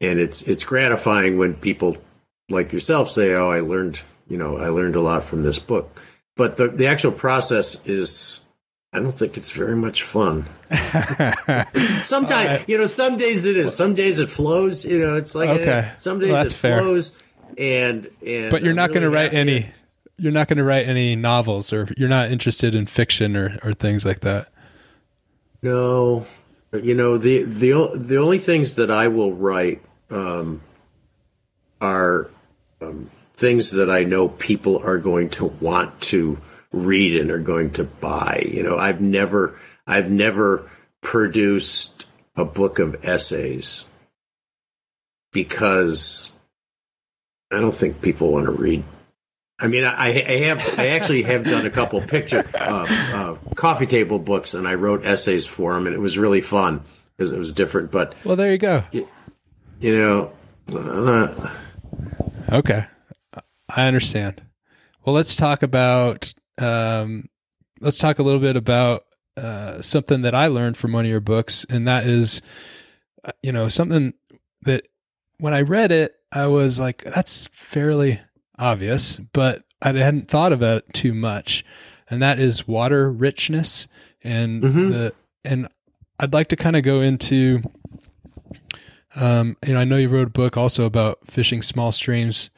And it's it's gratifying when people like yourself say, "Oh, I learned, you know, I learned a lot from this book." But the the actual process is I don't think it's very much fun. *laughs* Sometimes, uh, you know, some days it is. Some days it flows. You know, it's like okay. some days well, it fair. flows. And and but you're I'm not really going to write any. You're not going to write any novels, or you're not interested in fiction or or things like that. No, you know the the the only things that I will write um, are um, things that I know people are going to want to read and are going to buy. You know, I've never, I've never produced a book of essays because I don't think people want to read. I mean, I, I have, I actually have done a couple picture, uh, uh, coffee table books, and I wrote essays for them, and it was really fun because it was different. But well, there you go. You, you know, uh, okay, I understand. Well, let's talk about um, let's talk a little bit about uh, something that I learned from one of your books, and that is, uh, you know, something that when I read it, I was like, that's fairly obvious, but I hadn't thought about it too much, and that is water richness and mm-hmm. the and I'd like to kind of go into. Um, you know, I know you wrote a book also about fishing small streams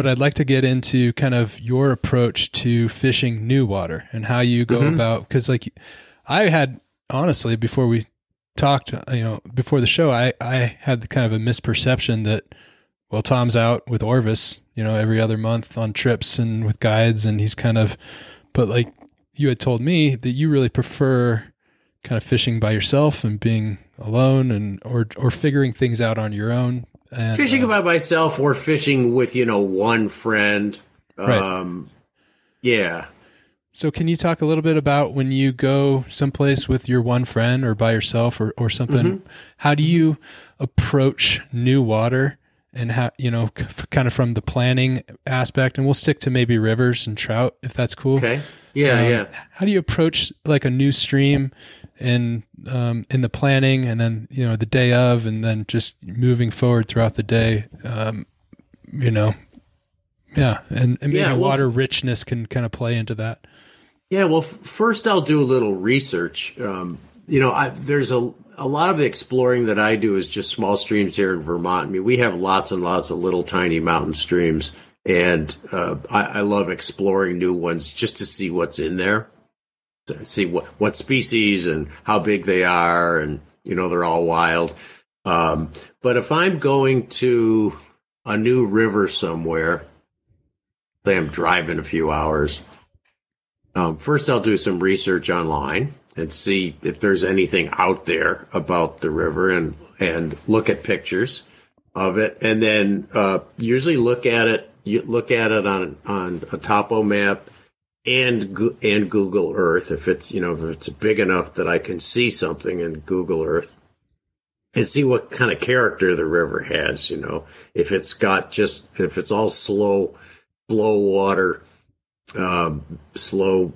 but I'd like to get into kind of your approach to fishing new water and how you go mm-hmm. about because like I had honestly before we talked you know before the show I I had kind of a misperception that well Tom's out with Orvis you know every other month on trips and with guides and he's kind of but like you had told me that you really prefer kind of fishing by yourself and being alone and or or figuring things out on your own and, fishing uh, by myself or fishing with you know one friend. Um, right. Yeah. So can you talk a little bit about when you go someplace with your one friend or by yourself or, or something? Mm-hmm. How do you approach new water and how, you know, kind of from the planning aspect and we'll stick to maybe rivers and trout if that's cool. Okay. Yeah. Um, yeah. How do you approach like a new stream in um, in the planning, and then you know the day of, and then just moving forward throughout the day. Um, you know, yeah, and, and maybe yeah, well, water richness can kind of play into that. Yeah, well, f- first I'll do a little research. Um, you know, I, there's a a lot of the exploring that I do is just small streams here in Vermont. I mean, we have lots and lots of little tiny mountain streams, and uh, I, I, love exploring new ones just to see what's in there see what what species and how big they are, and you know they're all wild. Um, but if I'm going to a new river somewhere, say I'm driving a few hours, um, first I'll do some research online and see if there's anything out there about the river and and look at pictures of it, and then uh, usually look at it. You look at it on on a topo map and and Google Earth if it's you know if it's big enough that I can see something in Google Earth and see what kind of character the river has. You know, if it's got just if it's all slow, slow water, um, slow,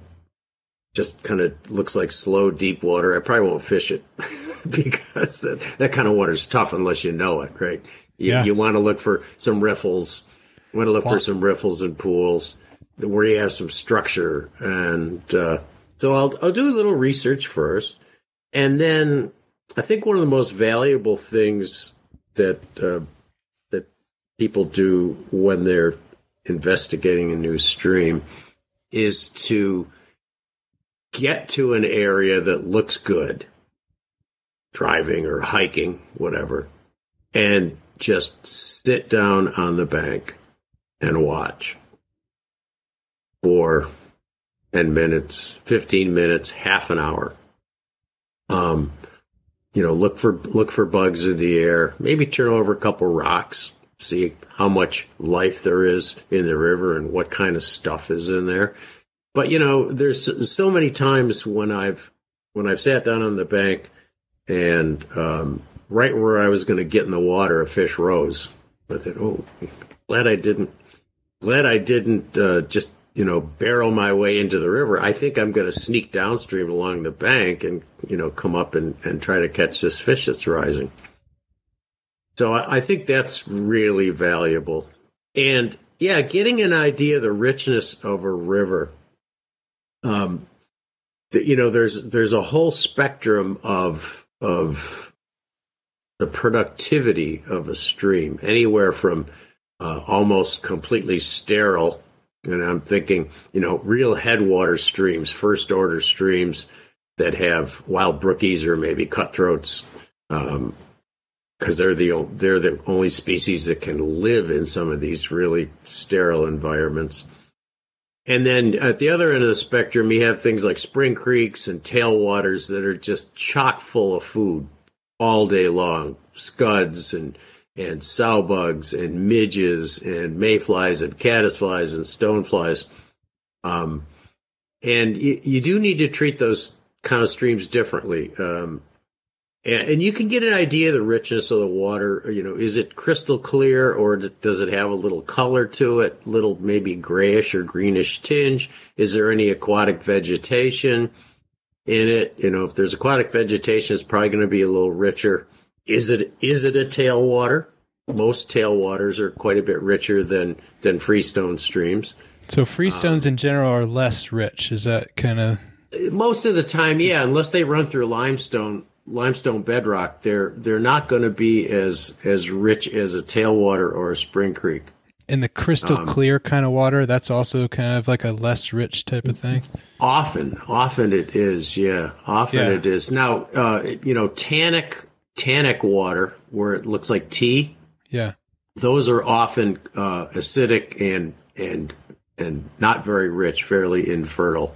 just kind of looks like slow deep water. I probably won't fish it *laughs* because that, that kind of water is tough unless you know it, right? You, yeah. you want to look for some riffles. You want to look well, for some riffles and pools where you have some structure. And uh, so I'll I'll do a little research first, and then I think one of the most valuable things that uh, that people do when they're investigating a new stream is to get to an area that looks good, driving or hiking, whatever, and just sit down on the bank and watch for 10 minutes, 15 minutes, half an hour. Um, you know, look for look for bugs in the air. Maybe turn over a couple rocks, see how much life there is in the river and what kind of stuff is in there. But you know, there's so many times when I've when I've sat down on the bank and um, right where I was going to get in the water, a fish rose. I thought, oh, glad I didn't. Glad I didn't uh, just you know, barrel my way into the river, I think I'm going to sneak downstream along the bank and, you know, come up and, and try to catch this fish that's rising. So I, I think that's really valuable. And yeah, getting an idea of the richness of a river. Um, you know, there's, there's a whole spectrum of, of the productivity of a stream, anywhere from uh, almost completely sterile and I'm thinking, you know, real headwater streams, first order streams that have wild brookies or maybe cutthroats, um, because they're the they're the only species that can live in some of these really sterile environments. And then at the other end of the spectrum, you have things like spring creeks and tailwaters that are just chock full of food all day long. Scuds and and sow bugs and midges and mayflies and caddisflies and stoneflies. Um, and you, you do need to treat those kind of streams differently. Um, and, and, you can get an idea of the richness of the water. You know, is it crystal clear or does it have a little color to it? Little maybe grayish or greenish tinge. Is there any aquatic vegetation in it? You know, if there's aquatic vegetation, it's probably going to be a little richer. Is it is it a tailwater? Most tailwaters are quite a bit richer than than freestone streams. So freestones um, in general are less rich. Is that kind of most of the time? Yeah, unless they run through limestone limestone bedrock, they're they're not going to be as as rich as a tailwater or a spring creek. In the crystal um, clear kind of water, that's also kind of like a less rich type of thing. Often, often it is. Yeah, often yeah. it is. Now, uh, you know, tannic tannic water where it looks like tea. Yeah, those are often uh, acidic and and and not very rich, fairly infertile.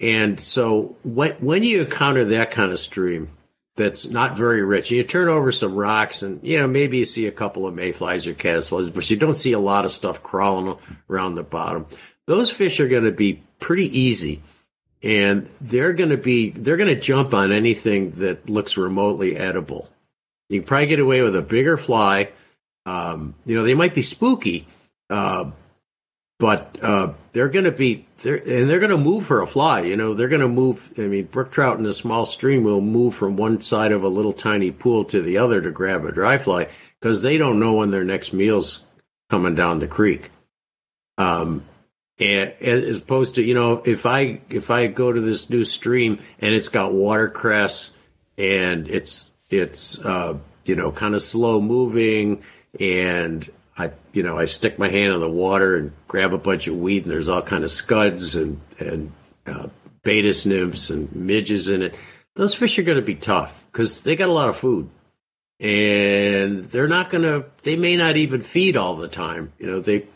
And so when, when you encounter that kind of stream that's not very rich, you turn over some rocks and, you know, maybe you see a couple of mayflies or caddisflies, but you don't see a lot of stuff crawling around the bottom. Those fish are going to be pretty easy and they're going to be, they're going to jump on anything that looks remotely edible. You can probably get away with a bigger fly. Um, you know, they might be spooky, uh, but uh, they're going to be there, and they're going to move for a fly. You know, they're going to move. I mean, brook trout in a small stream will move from one side of a little tiny pool to the other to grab a dry fly because they don't know when their next meal's coming down the creek. Um, and as opposed to you know, if I if I go to this new stream and it's got watercress and it's it's uh, you know kind of slow moving and you know, I stick my hand in the water and grab a bunch of weed, and there's all kind of scuds and and uh, Baetis nymphs and midges in it. Those fish are going to be tough because they got a lot of food, and they're not going to. They may not even feed all the time. You know, they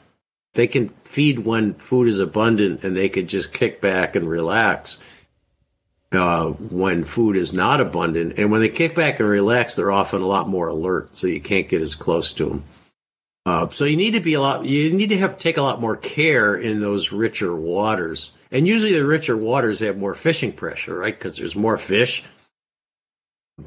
they can feed when food is abundant, and they could just kick back and relax. Uh, when food is not abundant, and when they kick back and relax, they're often a lot more alert, so you can't get as close to them. Uh, so you need to be a lot. You need to have take a lot more care in those richer waters. And usually, the richer waters have more fishing pressure, right? Because there's more fish.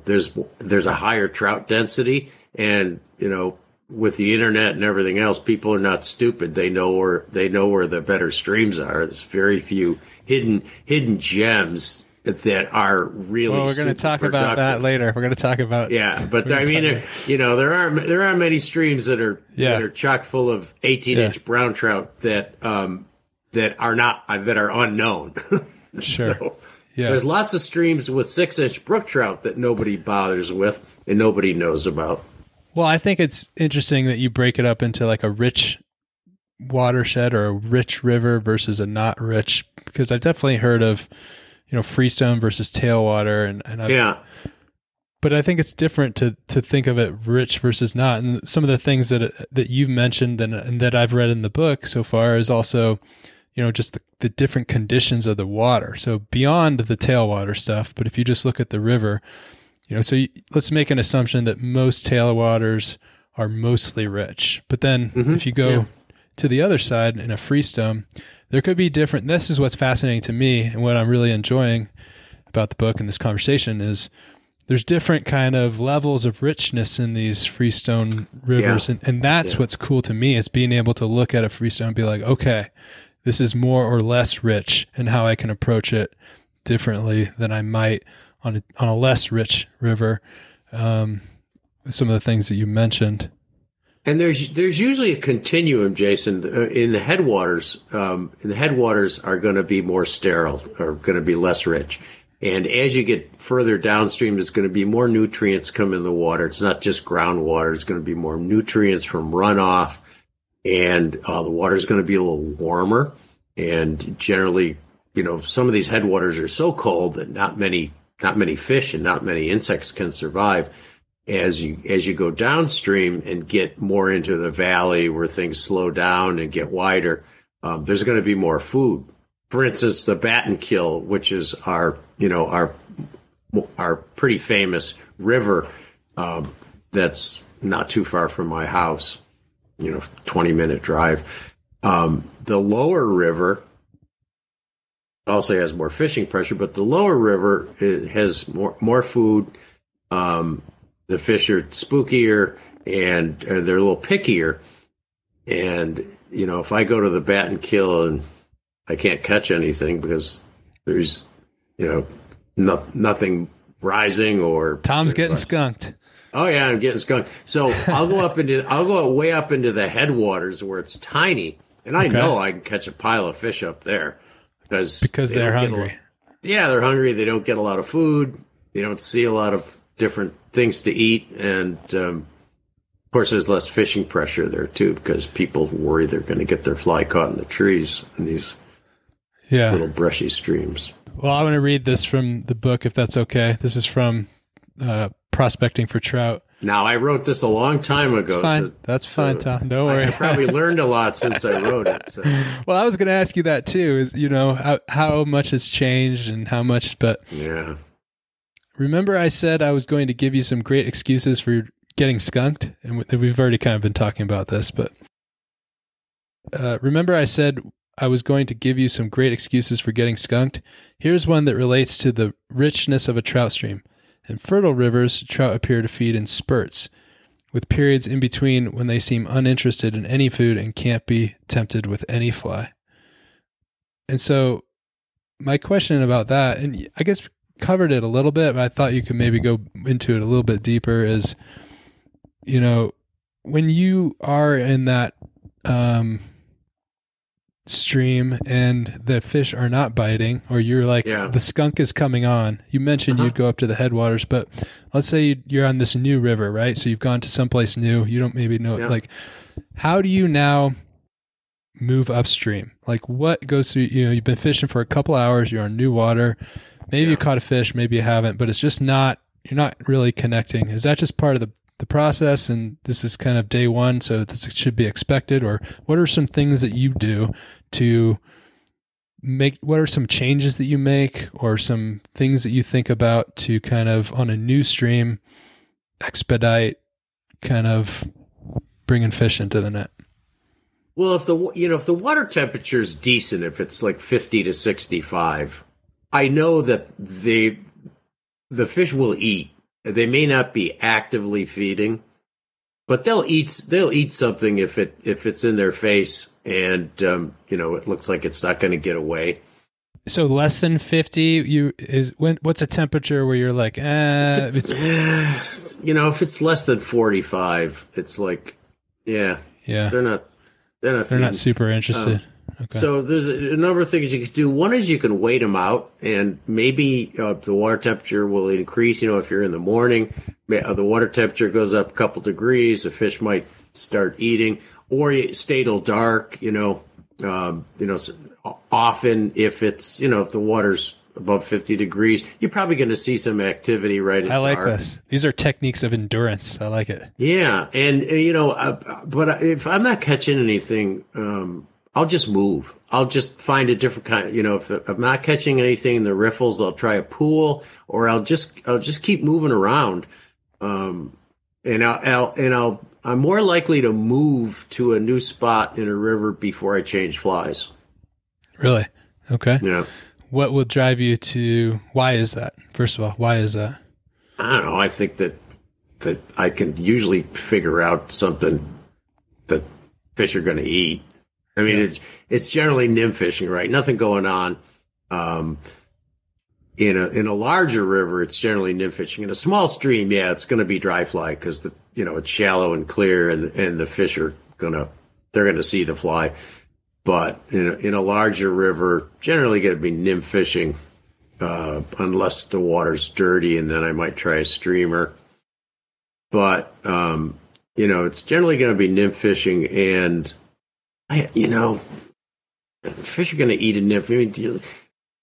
There's there's a higher trout density, and you know, with the internet and everything else, people are not stupid. They know where they know where the better streams are. There's very few hidden hidden gems that are really. Well, we're going to talk about that later. We're going to talk about. Yeah, *laughs* but I mean, you know, there are there are many streams that are yeah. that are chock full of eighteen yeah. inch brown trout that um that are not uh, that are unknown. *laughs* sure. So, yeah. There's lots of streams with six inch brook trout that nobody bothers with and nobody knows about. Well, I think it's interesting that you break it up into like a rich watershed or a rich river versus a not rich because I've definitely heard of you know freestone versus tailwater and, and I've, yeah but I think it's different to to think of it rich versus not. And some of the things that that you've mentioned and, and that I've read in the book so far is also, you know, just the, the different conditions of the water. So beyond the tailwater stuff, but if you just look at the river, you know, so you, let's make an assumption that most tailwaters are mostly rich. But then mm-hmm. if you go yeah. to the other side in a freestone, there could be different. This is what's fascinating to me, and what I'm really enjoying about the book and this conversation is there's different kind of levels of richness in these freestone rivers, yeah. and, and that's yeah. what's cool to me is being able to look at a freestone and be like, okay, this is more or less rich, and how I can approach it differently than I might on a, on a less rich river. Um, some of the things that you mentioned. And there's there's usually a continuum, Jason. Uh, in the headwaters, um, in the headwaters are going to be more sterile, or going to be less rich. And as you get further downstream, there's going to be more nutrients come in the water. It's not just groundwater. It's going to be more nutrients from runoff, and uh, the water is going to be a little warmer. And generally, you know, some of these headwaters are so cold that not many not many fish and not many insects can survive. As you as you go downstream and get more into the valley where things slow down and get wider, um, there's going to be more food. For instance, the Batten Kill, which is our you know our our pretty famous river um, that's not too far from my house, you know, 20 minute drive. Um, the lower river also has more fishing pressure, but the lower river has more, more food. Um, the fish are spookier and they're a little pickier. And, you know, if I go to the Battenkill and kill and I can't catch anything because there's, you know, no, nothing rising or Tom's getting skunked. Oh yeah, I'm getting skunked. So I'll go up into I'll go way up into the headwaters where it's tiny, and I okay. know I can catch a pile of fish up there because because they are hungry. yeah, they're hungry. They don't get a lot of food. They don't see a lot of different things to eat, and um, of course, there's less fishing pressure there too because people worry they're going to get their fly caught in the trees in these yeah. little brushy streams. Well, I want to read this from the book if that's okay. This is from uh, prospecting for trout. Now, I wrote this a long time ago. That's fine. So, That's fine, so Tom. Don't worry. I probably *laughs* learned a lot since I wrote it. So. *laughs* Well, I was going to ask you that too. Is you know how how much has changed and how much, but yeah. Remember, I said I was going to give you some great excuses for getting skunked, and we've already kind of been talking about this, but uh, remember, I said I was going to give you some great excuses for getting skunked. Here's one that relates to the richness of a trout stream. In fertile rivers, trout appear to feed in spurts, with periods in between when they seem uninterested in any food and can't be tempted with any fly. And so, my question about that, and I guess covered it a little bit, but I thought you could maybe go into it a little bit deeper, is, you know, when you are in that um, stream and the fish are not biting or you're like yeah. the skunk is coming on you mentioned uh-huh. you'd go up to the headwaters but let's say you're on this new river right so you've gone to someplace new you don't maybe know yeah. like how do you now move upstream like what goes through you know you've been fishing for a couple hours you're on new water maybe yeah. you caught a fish maybe you haven't but it's just not you're not really connecting. Is that just part of the the process? And this is kind of day one so this should be expected or what are some things that you do to make what are some changes that you make or some things that you think about to kind of on a new stream expedite kind of bringing fish into the net? Well if the you know if the water temperature is decent if it's like 50 to 65 i know that they the fish will eat they may not be actively feeding, but they'll eat they'll eat something if it if it's in their face and um, you know it looks like it's not going to get away. So less than fifty, you is when what's a temperature where you're like, eh, it's *sighs* you know, if it's less than forty five, it's like, yeah, yeah, they're not they're not they're not super interested. Um, Okay. So there's a, number of things you can do. One is you can wait them out, and maybe uh, the water temperature will increase. You know, if you're in the morning, uh, the water temperature goes up a couple degrees, the fish might start eating, or you stay till dark. You know, um, you know, often if it's you know if the water's above 50 degrees, you're probably going to see some activity right I like dark. this. These are techniques of endurance. I like it. Yeah. And, uh, you know, uh, but if I'm not catching anything, um, I'll just move. I'll just find a different kind. You know, if, if I'm not catching anything in the riffles, I'll try a pool, or I'll just I'll just keep moving around. Um, and I'll, I'll and I'll I'm more likely to move to a new spot in a river before I change flies. Really? Okay. Yeah. What will drive you to? Why is that? First of all, why is that? I don't know. I think that that I can usually figure out something that fish are going to eat. I mean, yeah. it's it's generally nymph fishing, right? Nothing going on. Um, in a in a larger river, it's generally nymph fishing. In a small stream, yeah, it's going to be dry fly because the you know it's shallow and clear, and and the fish are gonna they're going to see the fly. But in a, in a larger river, generally going to be nymph fishing, uh, unless the water's dirty, and then I might try a streamer. But um, you know, it's generally going to be nymph fishing and I, you know, fish are going to eat a nymph. I mean,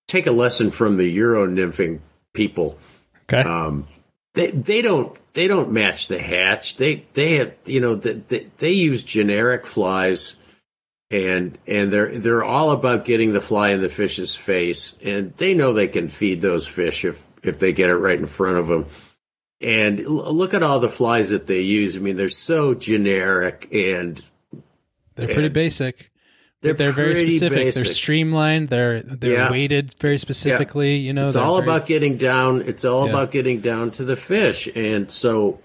take a lesson from the Euro nymphing people. Okay. Um, they they don't they don't match the hatch. They they have you know they, they use generic flies, and and they're they're all about getting the fly in the fish's face, and they know they can feed those fish if if they get it right in front of them. And look at all the flies that they use. I mean, they're so generic and they're pretty and basic. They're, They're very specific. basic. They're streamlined. They're they're Yeah. weighted very specifically. You know, it's all very- about getting down. It's all Yeah. about getting down to the fish, and so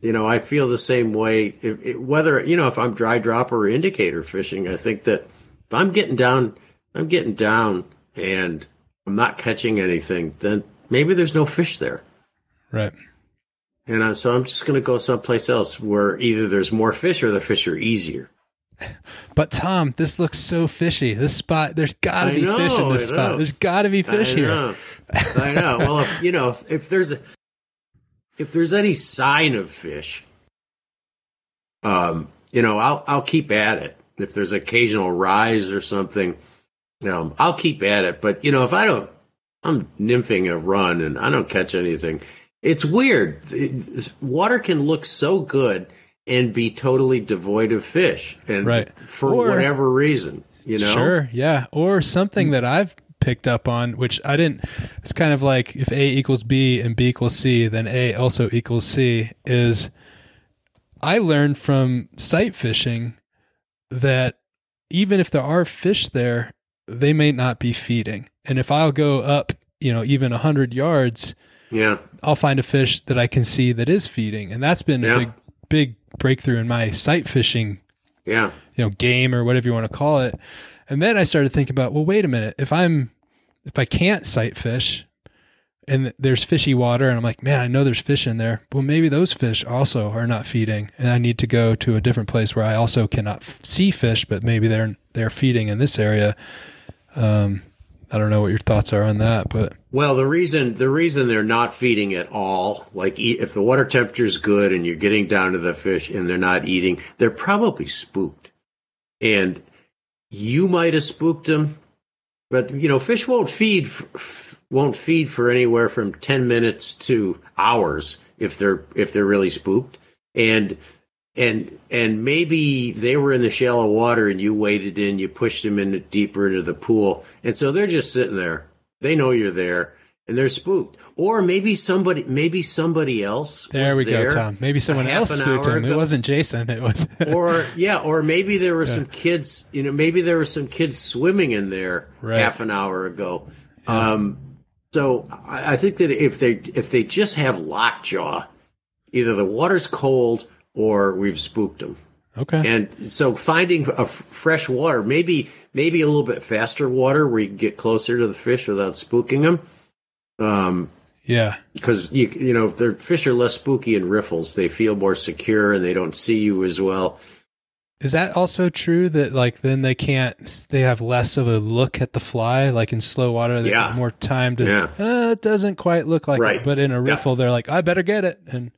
you know, I feel the same way. If, if- whether you know, if I'm dry drop or indicator fishing, I think that if I'm getting down, I'm getting down, and I'm not catching anything, then maybe there's no fish there. right. And I, so I'm just going to go someplace else where either there's more fish or the fish are easier. But Tom, this looks so fishy. This spot, there's got to be fish in this spot. know. There's got to be fish I here. know. I know. Well, if, you know, if, if there's a, if there's any sign of fish, um, you know, I'll I'll keep at it. If there's occasional rise or something, um, I'll keep at it. But you know, if I don't, I'm nymphing a run and I don't catch anything. It's weird. It- water can look so good and be totally devoid of fish, and Right. for Or- whatever reason, you know. Sure, yeah. Or something that I've picked up on, which I didn't. It's kind of like if A equals B and B equals C, then A also equals C. Is I learned from sight fishing that even if there are fish there, they may not be feeding. And if I'll go up, you know, even a hundred yards, Yeah. I'll find a fish that I can see that is feeding, and that's been Yeah. a big, big breakthrough in my sight fishing Yeah. you know game or whatever you want to call it. And then i started thinking about well wait a minute if i'm if i can't sight fish and there's fishy water and i'm like man i know there's fish in there. Well maybe those fish also are not feeding and i need to go to a different place where i also cannot f- see fish but maybe they're they're feeding in this area. Um i don't know what your thoughts are on that but Well, the reason the reason they're not feeding at all, like if the water temperature is good and you're getting down to the fish and they're not eating, they're probably spooked, and you might have spooked them. But you know, fish won't feed won't feed for anywhere from ten minutes to hours if they're if they're really spooked, and and and maybe they were in the shallow water and you waded in, you pushed them in deeper into the pool, and so they're just sitting there. They know you're there, and they're spooked. Or maybe somebody, maybe somebody else. there we go tom maybe someone else spooked him it wasn't jason it was *laughs* or yeah, or maybe there were some kids. You know, maybe there were some kids swimming in there Right. half an hour ago. Um, so I, I think that if they if they just have lockjaw, either the water's cold or we've spooked them. okay And so finding a f- fresh water, maybe maybe a little bit faster water where you can get closer to the fish without spooking them. Um, yeah because you you know their fish are less spooky in riffles, they feel more secure and they don't see you as well. Is that also true that like then they can't they have less of a look at the fly like in slow water they Yeah. have more time to Yeah. uh, it doesn't quite look like Right. it but in a Yeah. riffle they're like I better get it and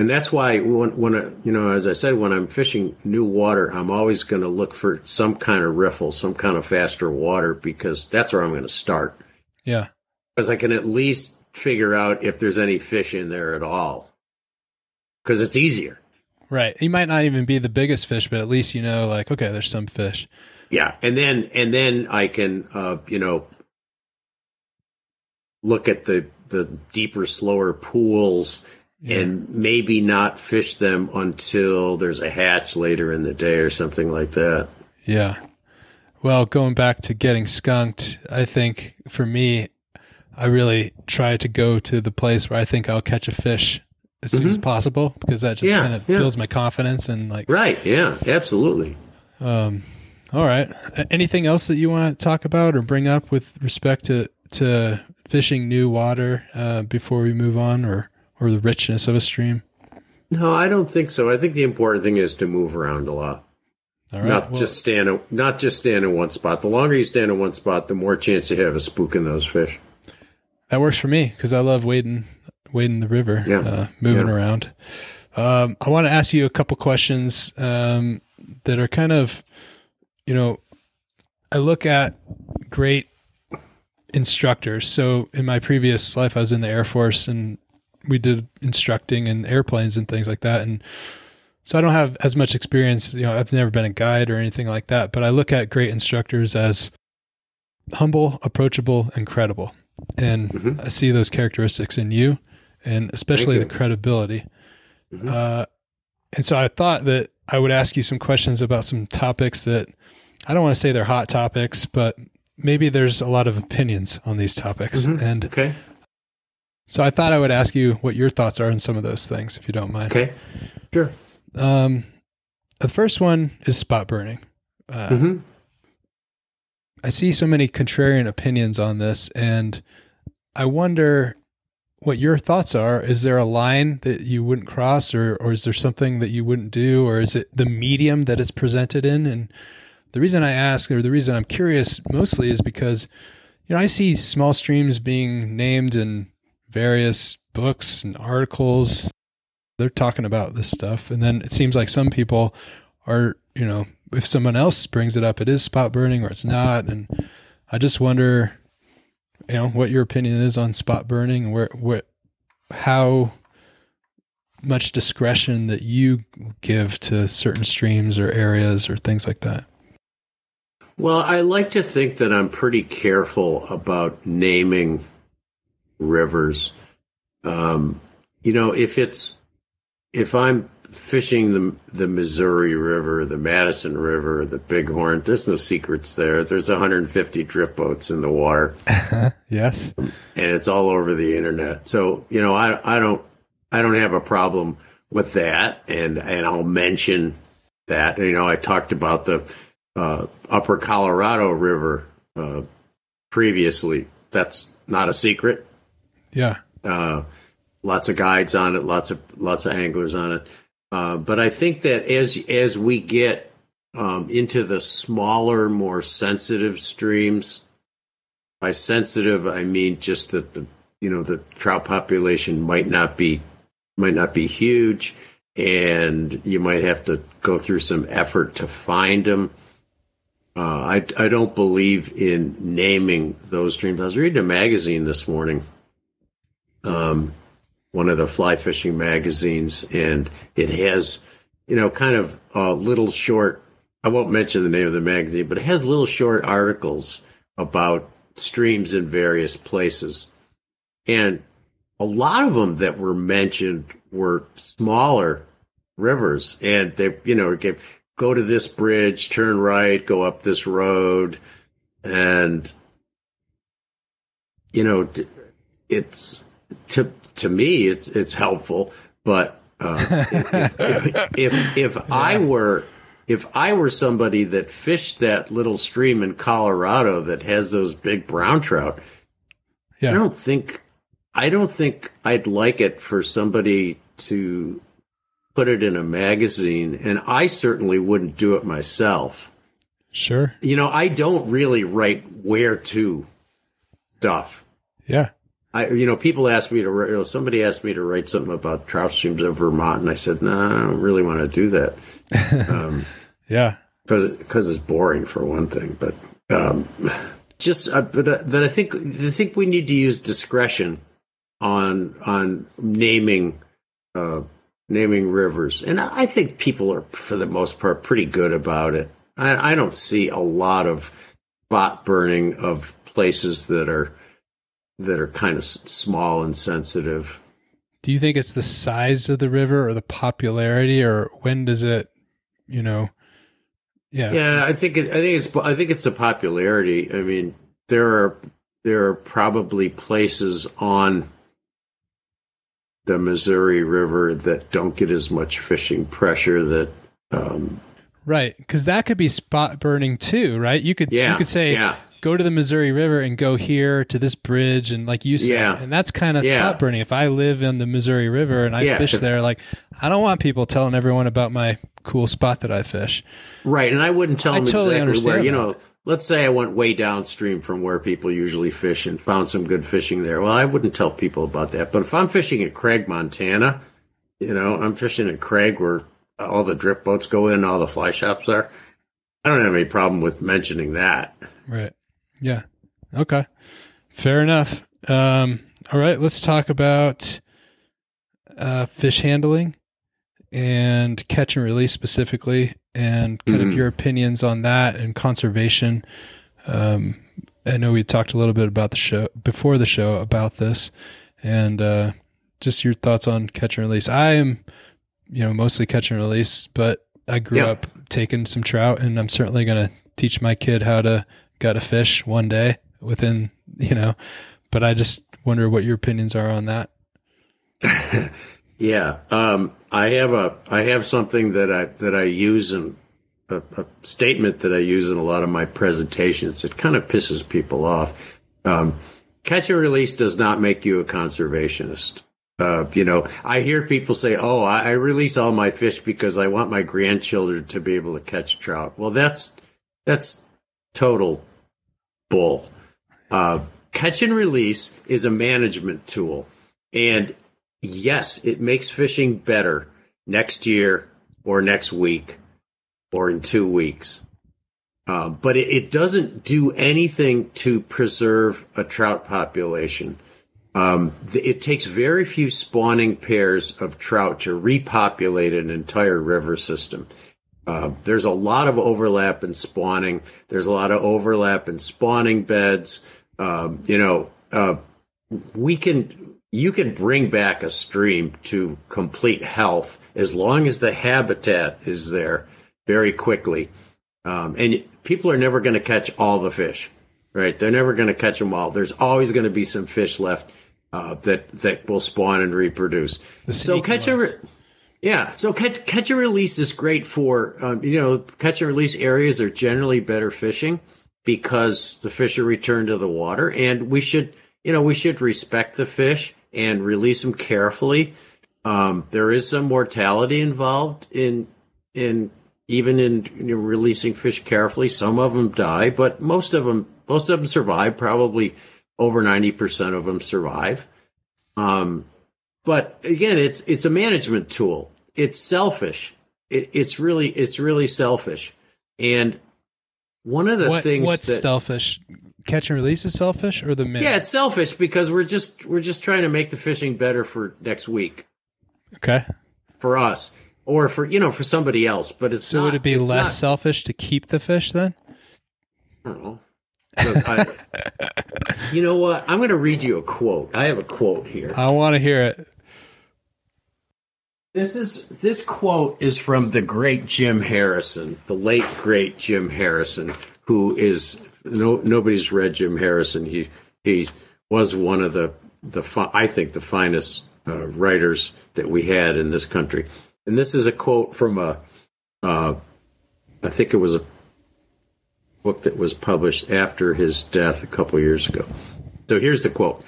And that's why when when I, you know as I said when I'm fishing new water, I'm always going to look for some kind of riffle, some kind of faster water because that's where I'm going to start. yeah because I can at least figure out if there's any fish in there at all. Because it's easier. right you might not even be the biggest fish but at least you know like okay there's some fish Yeah, and then and then I can uh, you know look at the the deeper, slower pools and maybe not fish them until there's a hatch later in the day or something like that. yeah well going back to getting skunked I think for me I really try to go to the place where I think I'll catch a fish as soon as possible because that just Mm-hmm. Yeah, kind of yeah. builds my confidence and like Right? Yeah, absolutely. Um, all right. Anything else that you want to talk about or bring up with respect to to fishing new water uh, before we move on, or or the richness of a stream? No, I don't think so. I think the important thing is to move around a lot. All right. not well, just stand in, not just stand in one spot. The longer you stand in one spot, the more chance you have of spooking those fish. that works for me because I love wading wading the river, Yeah. uh, moving Yeah. around. Um, I want to ask you a couple questions um, that are kind of, you know, I look at great instructors. So in my previous life, I was in the Air Force, and we did instructing in airplanes and things like that. And so I don't have as much experience. You know, I've never been a guide or anything like that, but I look at great instructors as humble, approachable, and credible. And mm-hmm. I see those characteristics in you, and especially the credibility. Mm-hmm. Uh, and so I thought that I would ask you some questions about some topics that I don't want to say they're hot topics, but maybe there's a lot of opinions on these topics. Mm-hmm. And okay. So I thought I would ask you what your thoughts are on some of those things, if you don't mind. Okay. Sure. Um, the first one is spot burning. Uh, mm-hmm. I see so many contrarian opinions on this, and I wonder what your thoughts are. Is there a line that you wouldn't cross, or or is there something that you wouldn't do, or is it the medium that it's presented in? And the reason I ask, or the reason I'm curious, mostly is because you know I see small streams being named in various books and articles. They're talking about this stuff, and then it seems like some people are, you know, if someone else brings it up, it is spot burning or it's not. And I just wonder, you know, what your opinion is on spot burning, and where, where, how much discretion that you give to certain streams or areas or things like that. Well, I like to think that I'm pretty careful about naming rivers. Um, you know, if it's if I'm fishing the the Missouri River, the Madison River, the Bighorn. There's no secrets there. There's 150 drift boats in the water. *laughs* yes, and it's all over the internet. So you know, I I don't I don't have a problem with that, and and I'll mention that. You know, I talked about the uh, Upper Colorado River uh, previously. That's not a secret. Yeah. Uh, lots of guides on it, lots of lots of anglers on it. Uh, but I think that as as we get um, into the smaller, more sensitive streams, by sensitive I mean just that the you know the trout population might not be might not be huge, and you might have to go through some effort to find them. Uh, I I don't believe in naming those streams. I was reading a magazine this morning. Um, one of the fly fishing magazines, and it has, you know, kind of a little short. I won't mention the name of the magazine, but it has little short articles about streams in various places, and a lot of them that were mentioned were smaller rivers, and they, you know, go to this bridge, turn right, go up this road, and you know, it's to to me, it's it's helpful. But uh, if, if, if, if *laughs* yeah. I were if I were somebody that fished that little stream in Colorado that has those big brown trout, yeah. I don't think I don't think I'd like it for somebody to put it in a magazine, and I certainly wouldn't do it myself. Sure. You know, I don't really write where to stuff. Yeah. I, you know, people ask me to, you know, somebody asked me to write something about trout streams of Vermont, and I said, no, nah, I don't really want to do that. *laughs* Um, yeah, because because it's boring for one thing, but um, just, uh, but uh, but I think I think we need to use discretion on on naming uh, naming rivers, and I think people are for the most part pretty good about it. I, I don't see a lot of spot burning of places that are that are kind of small and sensitive. Do you think it's the size of the river or the popularity or when does it, you know, yeah. Yeah, I think it, I think it's I think it's the popularity. I mean, there are there are probably places on the Missouri River that don't get as much fishing pressure that um, Right, because that could be spot burning too, right? You could yeah, you could say yeah go to the Missouri River and go here to this bridge and like you said, yeah. and that's kind of yeah. spot burning. If I live in the Missouri River and I yeah. fish there, like I don't want people telling everyone about my cool spot that I fish. Right, and I wouldn't tell them totally exactly where. You know, let's say I went way downstream from where people usually fish and found some good fishing there. Well, I wouldn't tell people about that. But if I'm fishing at Craig, Montana, you know, I'm fishing at Craig where all the drift boats go in, all the fly shops are. I don't have any problem with mentioning that. Right. Yeah. Okay. Fair enough. Um, all right. Let's talk about uh, fish handling and catch and release specifically, and kind Mhm. of your opinions on that and conservation. Um, I know we talked a little bit about the show before the show about this, and uh, just your thoughts on catch and release. I am, you know, mostly catch and release, but I grew Yeah. up taking some trout, and I'm certainly going to teach my kid how to gut a fish one day within, you know. But I just wonder what your opinions are on that. *laughs* Yeah, um, I have a I have something that I that I use in a, a statement that I use in a lot of my presentations. It kind of pisses people off. Um, catch and release does not make you a conservationist. Uh, you know, I hear people say, "Oh, I, I release all my fish because I want my grandchildren to be able to catch trout." Well, that's that's total bull. Uh, catch and release is a management tool, and yes, it makes fishing better next year or next week or in two weeks. Uh, but it, it doesn't do anything to preserve a trout population. Um, th- it takes very few spawning pairs of trout to repopulate an entire river system. Uh, there's a lot of overlap in spawning. There's a lot of overlap in spawning beds. Um, you know, uh, we can you can bring back a stream to complete health as long as the habitat is there very quickly. Um, and people are never going to catch all the fish, right? They're never going to catch them all. There's always going to be some fish left uh, that that will spawn and reproduce. So catch a yeah, so catch, catch and release is great for um, you know catch and release areas are generally better fishing because the fish are returned to the water, and we should you know we should respect the fish and release them carefully. Um, there is some mortality involved in in even in you know, releasing fish carefully. Some of them die, but most of them most of them survive. Probably over ninety percent of them survive. Um, but again, it's it's a management tool. It's selfish. It, it's really it's really selfish. And one of the what, things what's that selfish? Catch and release is selfish, or the man? yeah, it's selfish because we're just we're just trying to make the fishing better for next week Okay. for us or for you know for somebody else. But it's So not, would it be less not- selfish to keep the fish then? I don't know. I- *laughs* you know what? I'm going to read you a quote. I have a quote here. I want to hear it. This is this quote is from the great Jim Harrison, the late great Jim Harrison, who is no nobody's read Jim Harrison. He he was one of the the I think the finest uh, writers that we had in this country. And this is a quote from a uh, I think it was a book that was published after his death a couple years ago. So here's the quote.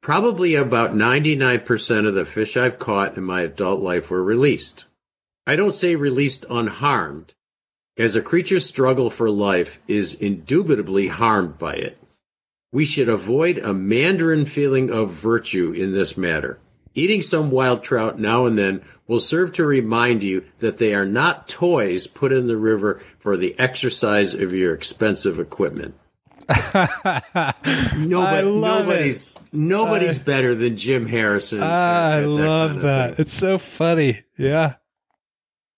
Probably about 99% of the fish I've caught in my adult life were released. I don't say released unharmed, as a creature's struggle for life is indubitably harmed by it. We should avoid a mandarin feeling of virtue in this matter. Eating some wild trout now and then will serve to remind you that they are not toys put in the river for the exercise of your expensive equipment. *laughs* I Nobody, nobody's nobody's better than Jim Harrison. I love kind of that. It's so funny. Yeah.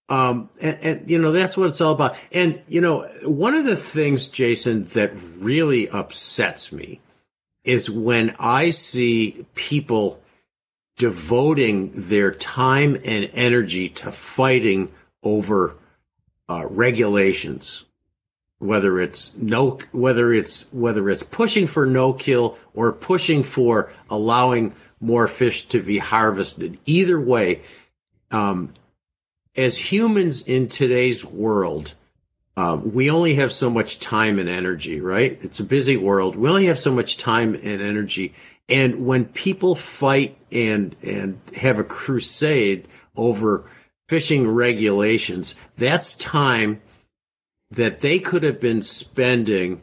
Um, and, and you know that's what it's all about. And you know, one of the things, Jason, that really upsets me is when I see people devoting their time and energy to fighting over uh, regulations, whether it's no, whether it's whether it's pushing for no kill or pushing for allowing more fish to be harvested. Either way, um, as humans in today's world, uh, we only have so much time and energy, right? It's a busy world. We only have so much time and energy. And when people fight and, and have a crusade over fishing regulations, that's time that they could have been spending,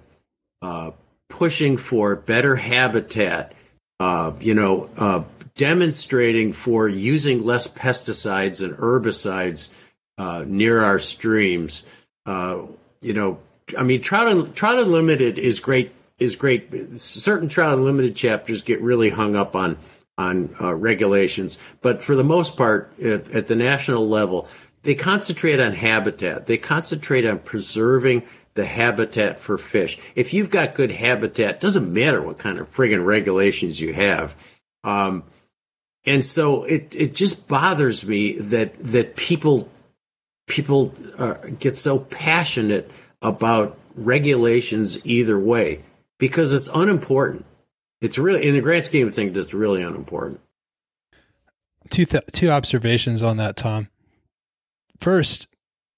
uh, pushing for better habitat, uh, you know, uh, demonstrating for using less pesticides and herbicides uh, near our streams. Uh, you know, I mean, Trout, Trout Unlimited is great. Is great. Certain Trout Unlimited chapters get really hung up on on uh, regulations, but for the most part, at, at the national level, they concentrate on habitat. They concentrate on preserving the habitat for fish. If you've got good habitat, doesn't matter what kind of friggin' regulations you have. Um, and so it it just bothers me that that people people uh, get so passionate about regulations either way because it's unimportant. It's really in the grand scheme of things, it's really unimportant. Two th- two observations on that, Tom. First,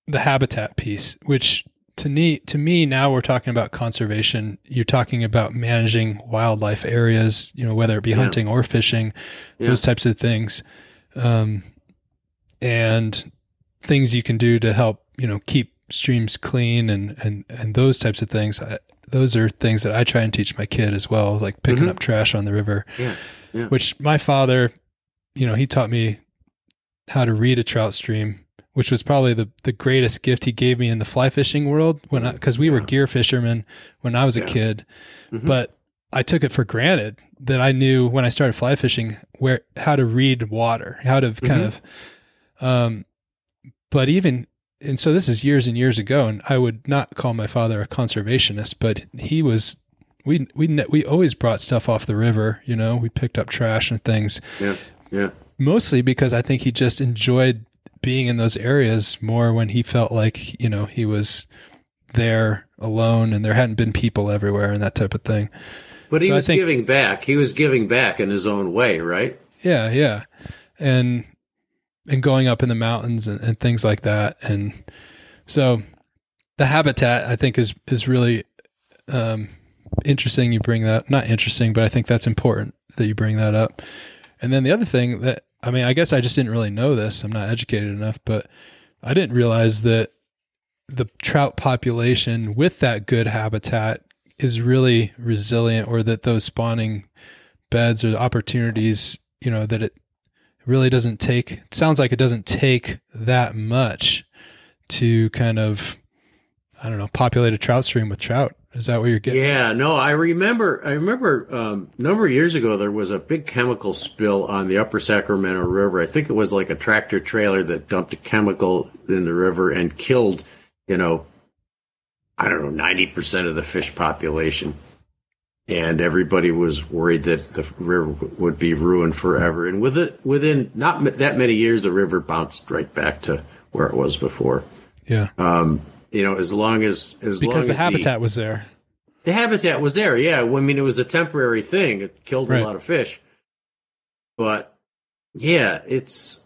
the habitat piece, which to me to me now we're talking about conservation you're talking about managing wildlife areas you know whether it be yeah. hunting or fishing yeah. those types of things um, and things you can do to help you know keep streams clean and and and those types of things I, those are things that I try and teach my kid as well like picking mm-hmm. up trash on the river yeah. yeah which my father you know he taught me how to read a trout stream which was probably the, the greatest gift he gave me in the fly fishing world when because we yeah. were gear fishermen when I was a kid, mm-hmm. but I took it for granted that I knew when I started fly fishing where how to read water, how to mm-hmm. kind of, um, but even and so this is years and years ago, and I would not call my father a conservationist, but he was. We we we always brought stuff off the river, you know. We picked up trash and things. Yeah, yeah. Mostly because I think he just enjoyed being in those areas more when he felt like you know he was there alone and there hadn't been people everywhere and that type of thing. But he so was think, giving back. He was giving back in his own way, right? Yeah, yeah, and and going up in the mountains and, and things like that, and so the habitat I think is is really um, interesting. You bring that not interesting, but I think that's important that you bring that up. And then the other thing that I mean, I guess I just didn't really know this. I'm not educated enough, but I didn't realize that the trout population with that good habitat is really resilient or that those spawning beds or opportunities, you know, that it really doesn't take it sounds like it doesn't take that much to kind of I don't know, populate a trout stream with trout. Is that what you're getting? Yeah, no, I remember. I remember um, a number of years ago there was a big chemical spill on the Upper Sacramento River. I think it was like a tractor trailer that dumped a chemical in the river and killed, you know, I don't know, ninety percent of the fish population, and everybody was worried that the river would be ruined forever. And with it, within not that many years, the river bounced right back to where it was before. Yeah. Um, you know, as long as as because the habitat the, was there. The habitat was there. Yeah, I mean, it was a temporary thing. It killed right. a lot of fish, but yeah, it's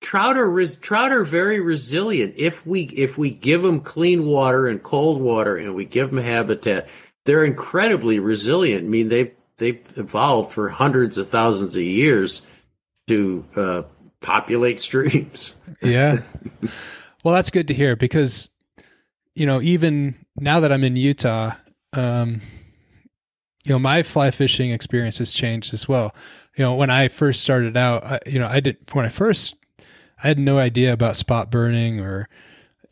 trout are trout are very resilient. If we if we give them clean water and cold water, and we give them habitat, they're incredibly resilient. I mean, they they've evolved for hundreds of thousands of years to uh, populate streams. *laughs* Yeah. Well, that's good to hear because you know, even now that I'm in Utah, um, you know, my fly fishing experience has changed as well. You know, when I first started out, I, you know, I did when I first, I had no idea about spot burning or,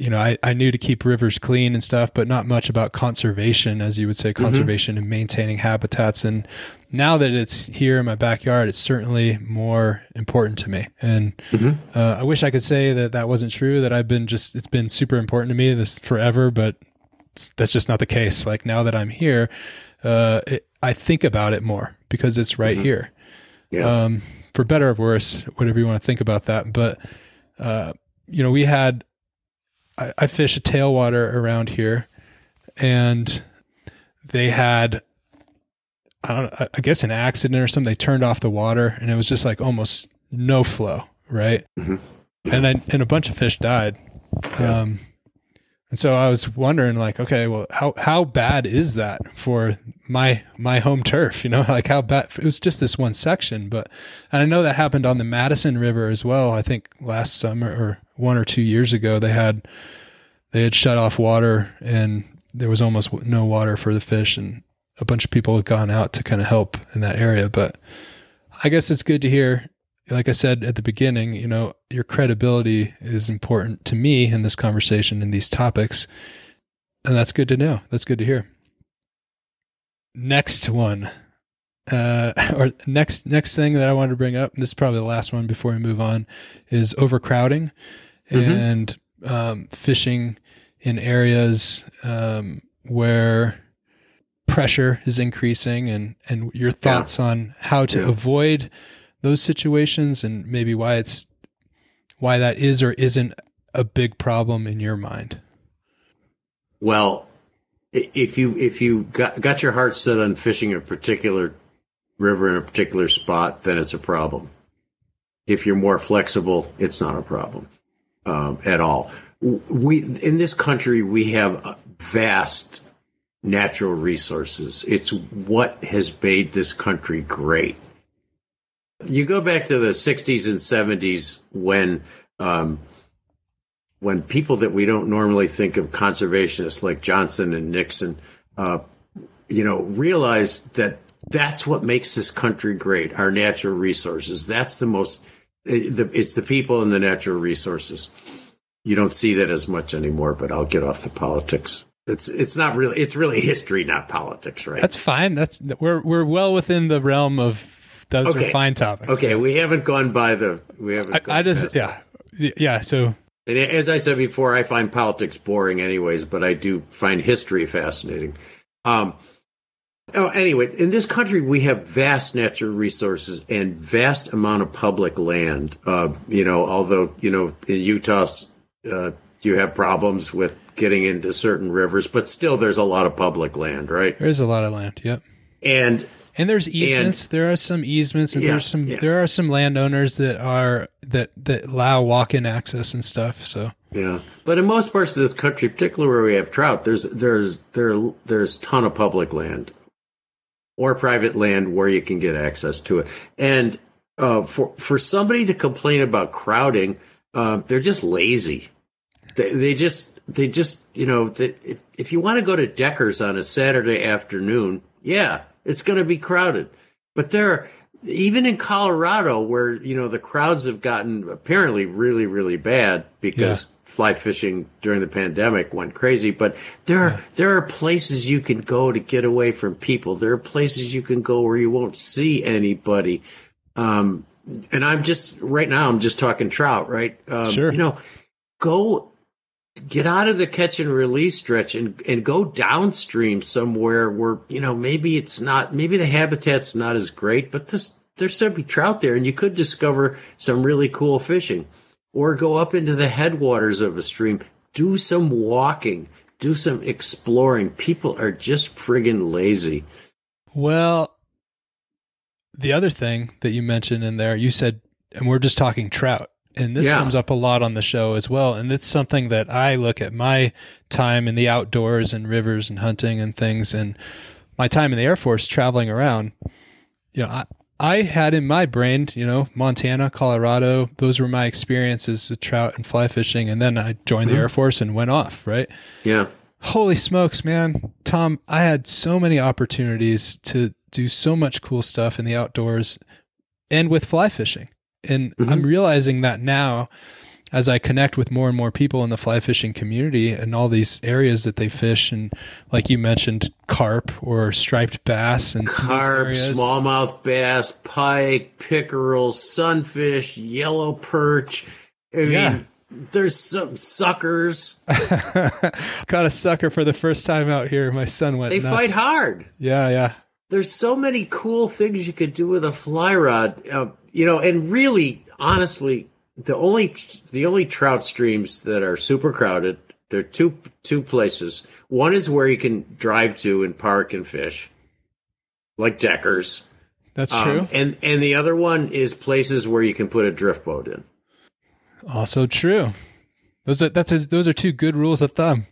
you know, I, I knew to keep rivers clean and stuff, but not much about conservation, as you would say, mm-hmm. conservation mm-hmm. and maintaining habitats. And now that it's here in my backyard, it's certainly more important to me. And mm-hmm. uh, I wish I could say that that wasn't true. That I've been just it's been super important to me this forever, but that's just not the case. Like now that I'm here, uh, it, I think about it more because it's right mm-hmm. here. Yeah. Um, for better or worse, whatever you want to think about that. But uh, you know, we had I, I fish a tailwater around here, and they had I don't I guess an accident or something. They turned off the water and it was just like almost no flow, right? Mm-hmm. And I, and a bunch of fish died. Yeah. Um, and so I was wondering, like, okay, well, how how bad is that for my my home turf? You know, *laughs* like how bad? It was just this one section, but and I know that happened on the Madison River as well. I think last summer or one or two years ago, they had they had shut off water and there was almost no water for the fish, and a bunch of people had gone out to kind of help in that area. But I guess it's good to hear. Like I said at the beginning, you know, your credibility is important to me in this conversation in these topics. And that's good to know. That's good to hear. Next one uh, *laughs* or next next thing that I wanted to bring up, this is probably the last one before we move on, is overcrowding Mhm. and um, fishing in areas um, where pressure is increasing, and and your thoughts on how to Yeah. avoid those situations, and maybe why it's why that is or isn't a big problem in your mind. Well, if you if you got got your heart set on fishing a particular river in a particular spot, then it's a problem. If you're more flexible, it's not a problem um, at all. We in this country we have vast natural resources. It's what has made this country great. You go back to the '60s and '70s when. Um, when people that we don't normally think of conservationists like Johnson and Nixon, uh, you know, realized that that's what makes this country great. Our natural resources. That's the most. eh, It's the people and the natural resources. You don't see that as much anymore. But I'll get off the politics. It's it's not really. It's really history, not politics, right? That's fine. That's we're we're well within the realm of those are Okay. fine topics. okay. We haven't gone by the. We haven't. I, gone I just yeah yeah. So And as I said before, I find politics boring, anyways, but I do find history fascinating. Um, oh, anyway, in this country, we have vast natural resources and vast amount of public land. Uh, you know, although you know in Utah, uh, you have problems with getting into certain rivers, but still, there's a lot of public land, right? there's a lot of land. Yep. And And there's easements. there are some easements, and Yeah, there's some yeah. there are some landowners that are that that allow walk-in access and stuff. So Yeah, but in most parts of this country, particularly where we have trout, there's there's there there's ton of public land or private land where you can get access to it. And uh, for for somebody to complain about crowding, uh, they're just lazy. They, they just they just you know they, if if you want to go to Deckers on a Saturday afternoon, yeah, it's going to be crowded. But there, are- even in Colorado, where you know the crowds have gotten apparently really really bad because fly fishing during the pandemic went crazy. But there are there are places you can go to get away from people. There are places you can go where you won't see anybody. Um, and I'm just right now. I'm just talking trout, right? Um, Sure. You know, go get out of the catch and release stretch and and go downstream somewhere where you know maybe it's not maybe the habitat's not as great, but there's there's still be trout there, and you could discover some really cool fishing, or go up into the headwaters of a stream, do some walking, do some exploring. People are just friggin' lazy. well, the other thing that you mentioned in there, you said, and we're just talking trout. And this Yeah. comes up a lot on the show as well. And it's something that I look at my time in the outdoors and rivers and hunting and things and my time in the Air Force traveling around. You know, I, I had in my brain, you know, Montana, Colorado, those were my experiences with trout and fly fishing. And then I joined the mm-hmm. Air Force and went off, right? Yeah, Holy smokes, man. Tom, I had so many opportunities to do so much cool stuff in the outdoors and with fly fishing. And I'm mm-hmm. realizing that now as I connect with more and more people in the fly fishing community and all these areas that they fish and like you mentioned carp or striped bass and carp, smallmouth bass, pike, pickerel, sunfish, yellow perch. I mean, Yeah. there's some suckers. *laughs* Got a sucker for the first time out here. My son went They nuts. fight hard. Yeah, yeah. There's so many cool things you could do with a fly rod. Uh, you know, and really, honestly, the only the only trout streams that are super crowded. There are two two places. One is where you can drive to and park and fish, like Deckers. That's Um, true. and and the other one is places where you can put a drift boat in. Also true. Those are that's a, those are two good rules of thumb.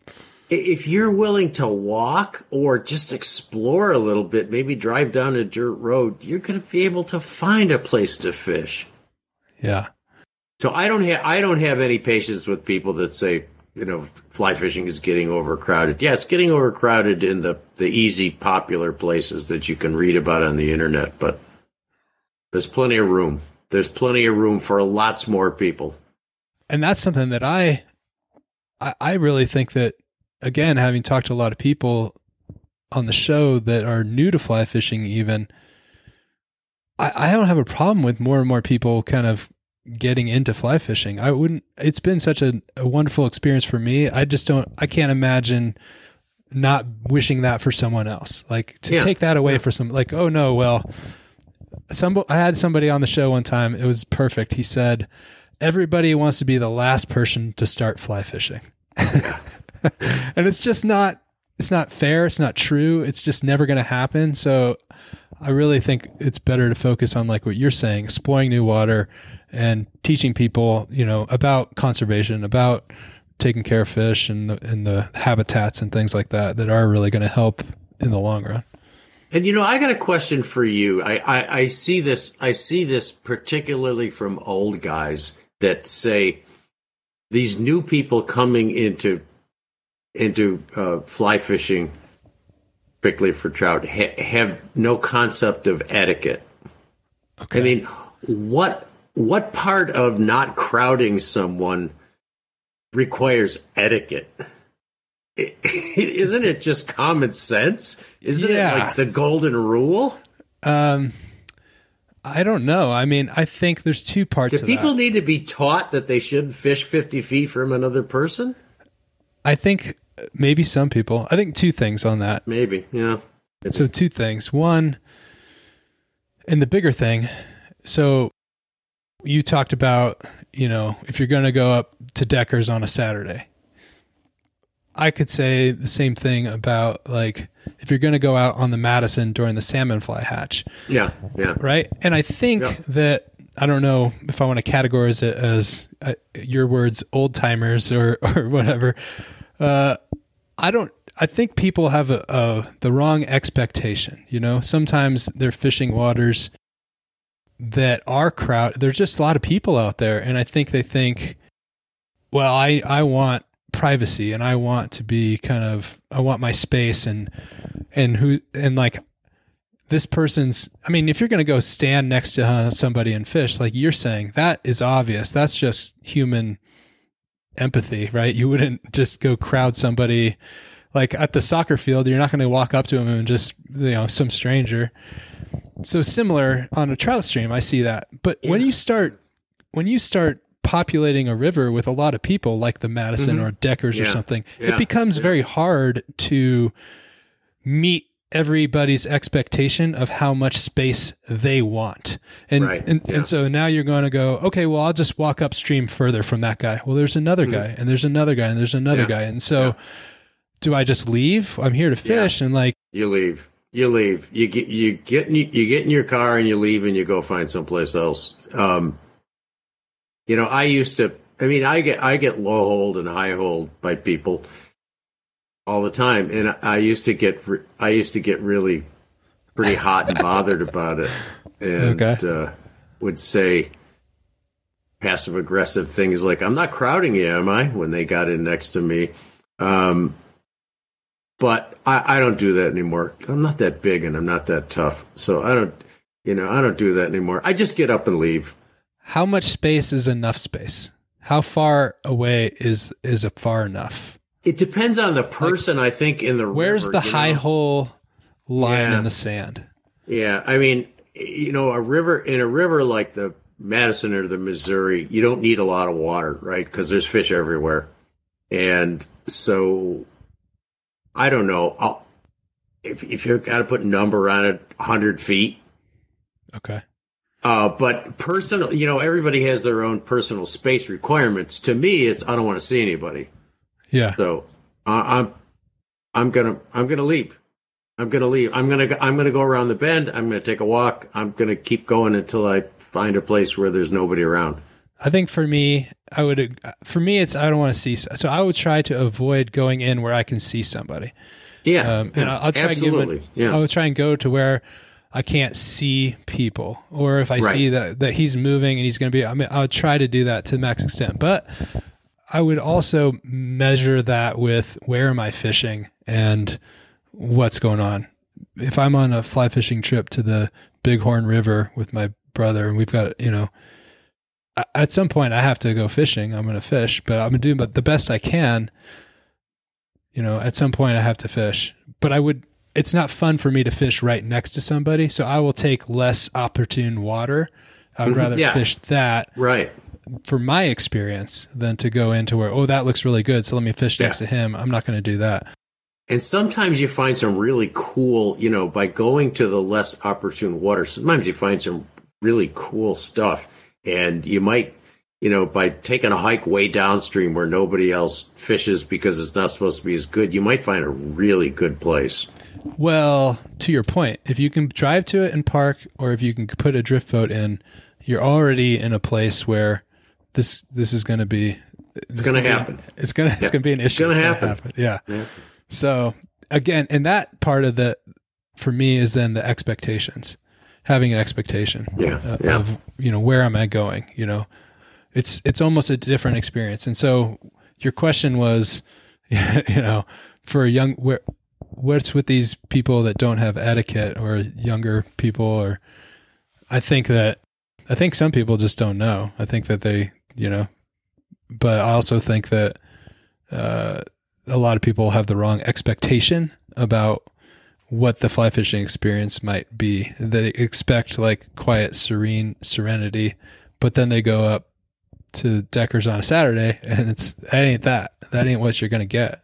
If you're willing to walk or just explore a little bit, maybe drive down a dirt road, you're going to be able to find a place to fish. Yeah. So I don't have I don't have any patience with people that say you know fly fishing is getting overcrowded. Yeah, it's getting overcrowded in the the easy popular places that you can read about on the internet, but there's plenty of room. There's plenty of room for lots more people. and that's something that I, I I really think that again having talked to a lot of people on the show that are new to fly fishing even I, I don't have a problem with more and more people kind of getting into fly fishing. I wouldn't. It's been such a, a wonderful experience for me. I just don't. I can't imagine not wishing that for someone else. Like to Yeah. take that away for some. Like oh no, well, some. I had somebody on the show one time. It was perfect. He said, "Everybody wants to be the last person to start fly fishing," *laughs* *laughs* and it's just not. It's not fair. It's not true. It's just never going to happen. So I really think it's better to focus on like what you're saying, exploring new water and teaching people, you know, about conservation, about taking care of fish and the, and the habitats and things like that that are really going to help in the long run. And you know, I got a question for you. I, I, I see this. I see this particularly from old guys that say these new people coming into into uh, fly fishing, particularly for trout, ha- have no concept of etiquette. Okay. I mean, what what part of not crowding someone requires etiquette? *laughs* Isn't it just common sense? Isn't Yeah. it like the golden rule? Um, I don't know. I mean, I think there's two parts Do people that. need to be taught that they shouldn't fish 50 feet from another person? I think maybe some people. I think two things on that. Maybe, yeah. So two things. One, and the bigger thing. So you talked about, you know, if you're going to go up to Deckers on a Saturday. I could say the same thing about like if you're going to go out on the Madison during the salmon fly hatch, Yeah, yeah. right? And I think Yeah. that I don't know if I want to categorize it as uh, your words, old timers or *laughs* or whatever. Uh, I don't. I think people have a, a the wrong expectation. You know, sometimes they're fishing waters that are crowd. There's just a lot of people out there, and I think they think, well, I I want privacy and I want to be kind of I want my space and and who and like this person's i mean if you're going to go stand next to uh, somebody and fish like you're saying that is obvious that's just human empathy right? You wouldn't just go crowd somebody. Like at the soccer field you're not going to walk up to them and just you know some stranger. So similar on a trout stream i see that. But when you start when you start populating a river with a lot of people like the madison mm-hmm. or deckers or something Yeah. it becomes very hard to meet everybody's expectation of how much space they want. And Right, and, yeah. and so now you're going to go, okay, well, I'll just walk upstream further from that guy. Well, there's another guy and there's another guy and there's another Mm-hmm. Yeah, guy. And so do I just leave? I'm here to fish and like You leave. You leave. You get you get in, you get in your car and you leave and you go find someplace else. Um, you know, I used to. I mean, I get I get low holed and high holed by people all the time, and I used to get re- I used to get really pretty hot and bothered about it, and Okay. uh, would say passive aggressive things like "I'm not crowding you, am I?" when they got in next to me. Um, but I, I don't do that anymore. I'm not that big and I'm not that tough, so I don't, you know, I don't do that anymore. I just get up and leave. how much space is enough space? How far away is is a far enough? It depends on the person. I think in the Where's river, the high know? hole line Yeah. in the sand? Yeah, I mean, you know, a river in a river like the Madison or the Missouri, you don't need a lot of water, right? Because there's fish everywhere, and so I don't know. I'll, if if you've got to put a number on it, hundred feet. Okay. Uh, but personal, you know, everybody has their own personal space requirements. To me, it's I don't want to see anybody, Yeah. so I I'm I'm gonna I'm gonna leap. I'm gonna leave. I'm gonna go- I'm gonna go around the bend. I'm gonna take a walk. I'm gonna keep going until I find a place where there's nobody around. I think for me, I would. For me, it's I don't want to see. So I would try to avoid going in where I can see somebody. Yeah, Um, and yeah, I'll, I'll try absolutely. and give him, yeah, I would try and go to where I can't see people, or if I Right. see that that he's moving and he's going to be. I mean, I'll try to do that to the max extent, but I would also measure that with where am I fishing and what's going on. If I'm on a fly fishing trip to the Bighorn River with my brother, and we've got you know. At some point, I have to go fishing. I'm going to fish, but I'm going to do the best I can you know, at some point I have to fish. But I would it's not fun for me to fish right next to somebody, so I will take less opportune water. I would mm-hmm. rather Yeah. fish that Right. For my experience than to go into where oh that looks really good, so let me fish next Yeah. to him. I'm not going to do that. And sometimes you find some really cool, you know, by going to the less opportune water, sometimes you find some really cool stuff. And you might, you know, by taking a hike way downstream where nobody else fishes because it's not supposed to be as good, you might find a really good place. Well, to your point, if you can drive to it and park, or if you can put a drift boat in, you're already in a place where this this is going to be. It's gonna happen. It's gonna it's gonna be an issue. It's gonna It's happen. Yeah. Yeah. So again, and that part of the for me is then the expectations, having an expectation. Yeah, uh, yeah. Of you know where am I going? You know, it's it's almost a different experience. And so your question was, *laughs* you know, for a young where what's with these people that don't have etiquette or younger people or I think that I think some people just don't know. I think that they, you know, but I also think that uh, a lot of people have the wrong expectation about what the fly fishing experience might be. They expect like quiet, serene serenity, but then they go up to Deckers on a Saturday *laughs* and it's that ain't that. That ain't what you're gonna get.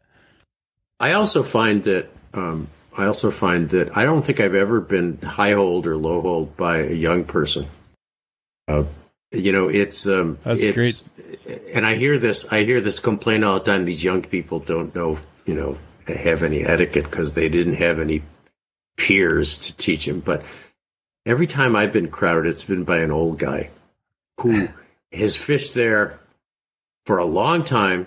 I also find that um, I also find that I don't think I've ever been high holed or low holed by a young person. Uh, you know, it's um, That's it's, And I hear this, I hear this complaint all the time. These young people don't know, you know, have any etiquette because they didn't have any peers to teach them. But every time I've been crowded, it's been by an old guy who *laughs* has fished there for a long time.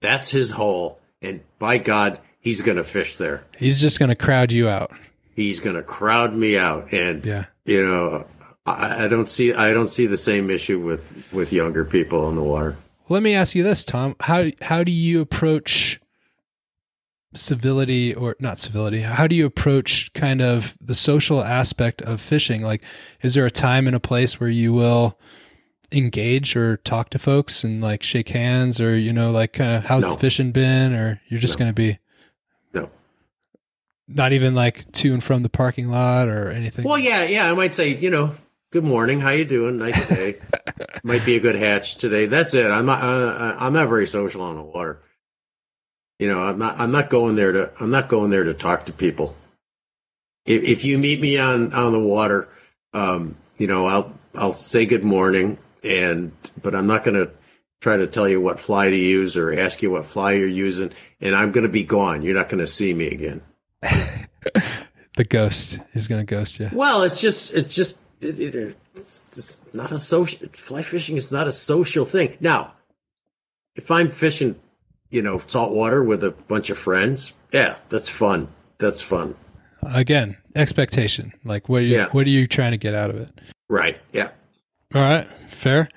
That's his hole, and by God, he's going to fish there. He's just gonna crowd you out. He's going to crowd me out, and Yeah. you know, I, I don't see I don't see the same issue with with younger people on the water. Let me ask you this, Tom. How how do you approach civility or not civility? How do you approach kind of the social aspect of fishing? Like is there a time and a place where you will engage or talk to folks and like shake hands or you know like kind of how's No. the fishing been or you're just No. going to be No. not even like to and from the parking lot or anything? Well, yeah, yeah. I might say, you know, good morning. How you doing? Nice day. *laughs* might be a good hatch today. That's it. I'm not. Uh, I'm not very social on the water. You know, I'm not. I'm not going there to. I'm not going there to talk to people. If, if you meet me on on the water, um, you know, I'll I'll say good morning, and but I'm not going to try to tell you what fly to use or ask you what fly you're using, and I'm going to be gone. You're not going to see me again. *laughs* the ghost is going to ghost you. Well, it's just it's just it, it, it's just not a social fly fishing is not a social thing. Now, if I'm fishing, you know, saltwater with a bunch of friends, yeah, that's fun. That's fun. Again, expectation. Like what are you Yeah. what are you trying to get out of it? Right. Yeah. All right, fair.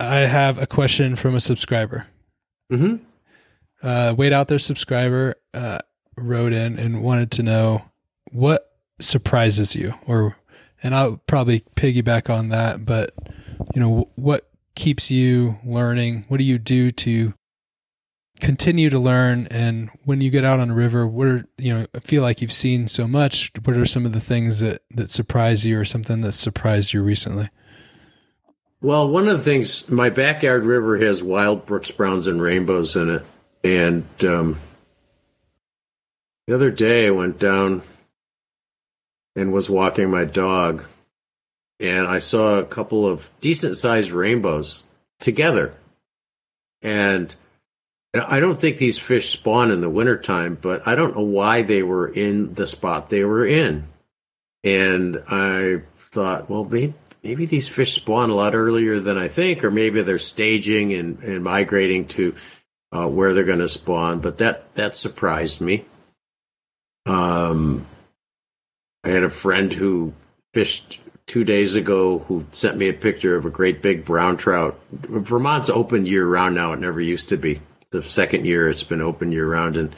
I have a question from a subscriber. Mm-hmm. Uh, Wade Out There, subscriber uh, wrote in and wanted to know what surprises you, or and I'll probably piggyback on that. But you know, what keeps you learning? What do you do to continue to learn? And when you get out on a river, what are you know? I feel like you've seen so much. What are some of the things that that surprise you, or something that surprised you recently? Well, one of the things, my backyard river has wild brooks, browns, and rainbows in it. And um, the other day I went down and was walking my dog, and I saw a couple of decent sized rainbows together. And I don't think these fish spawn in the wintertime, but I don't know why they were in the spot they were in. And I thought, well, maybe, maybe these fish spawn a lot earlier than I think, or maybe they're staging and, and migrating to uh, where they're going to spawn. But that that surprised me. Um, I had a friend who fished two days ago who sent me a picture of a great big brown trout. Vermont's open year round now; it never used to be. The second year it's been open year round, and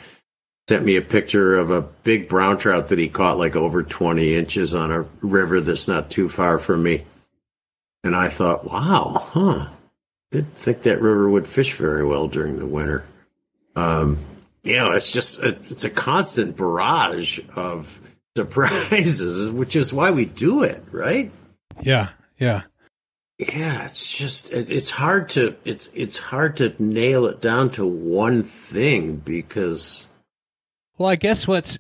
sent me a picture of a big brown trout that he caught like over 20 inches on a river that's not too far from me. And I thought, wow, huh. Didn't think that river would fish very well during the winter. Um, you know, it's just a, it's a constant barrage of surprises, which is why we do it, right? Yeah, yeah. Yeah, it's just it, it's hard to it's it's hard to nail it down to one thing because well, I guess what's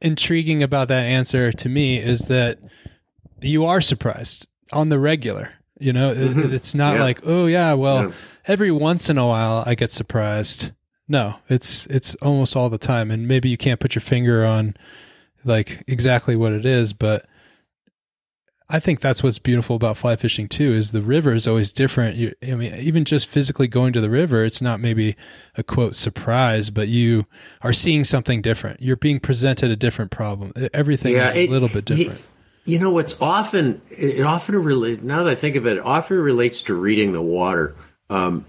intriguing about that answer to me is that you are surprised on the regular. You know, mm-hmm. it, it's not yeah. like, oh yeah, well, yeah. every once in a while I get surprised. No, it's it's almost all the time, and maybe you can't put your finger on like exactly what it is, but I think that's what's beautiful about fly fishing too. Is the river is always different. You, I mean, even just physically going to the river, it's not maybe a quote surprise, but you are seeing something different. You're being presented a different problem. Everything yeah, is a little bit different. It, you know, what's often it often relates. Now that I think of it, it often relates to reading the water. Um,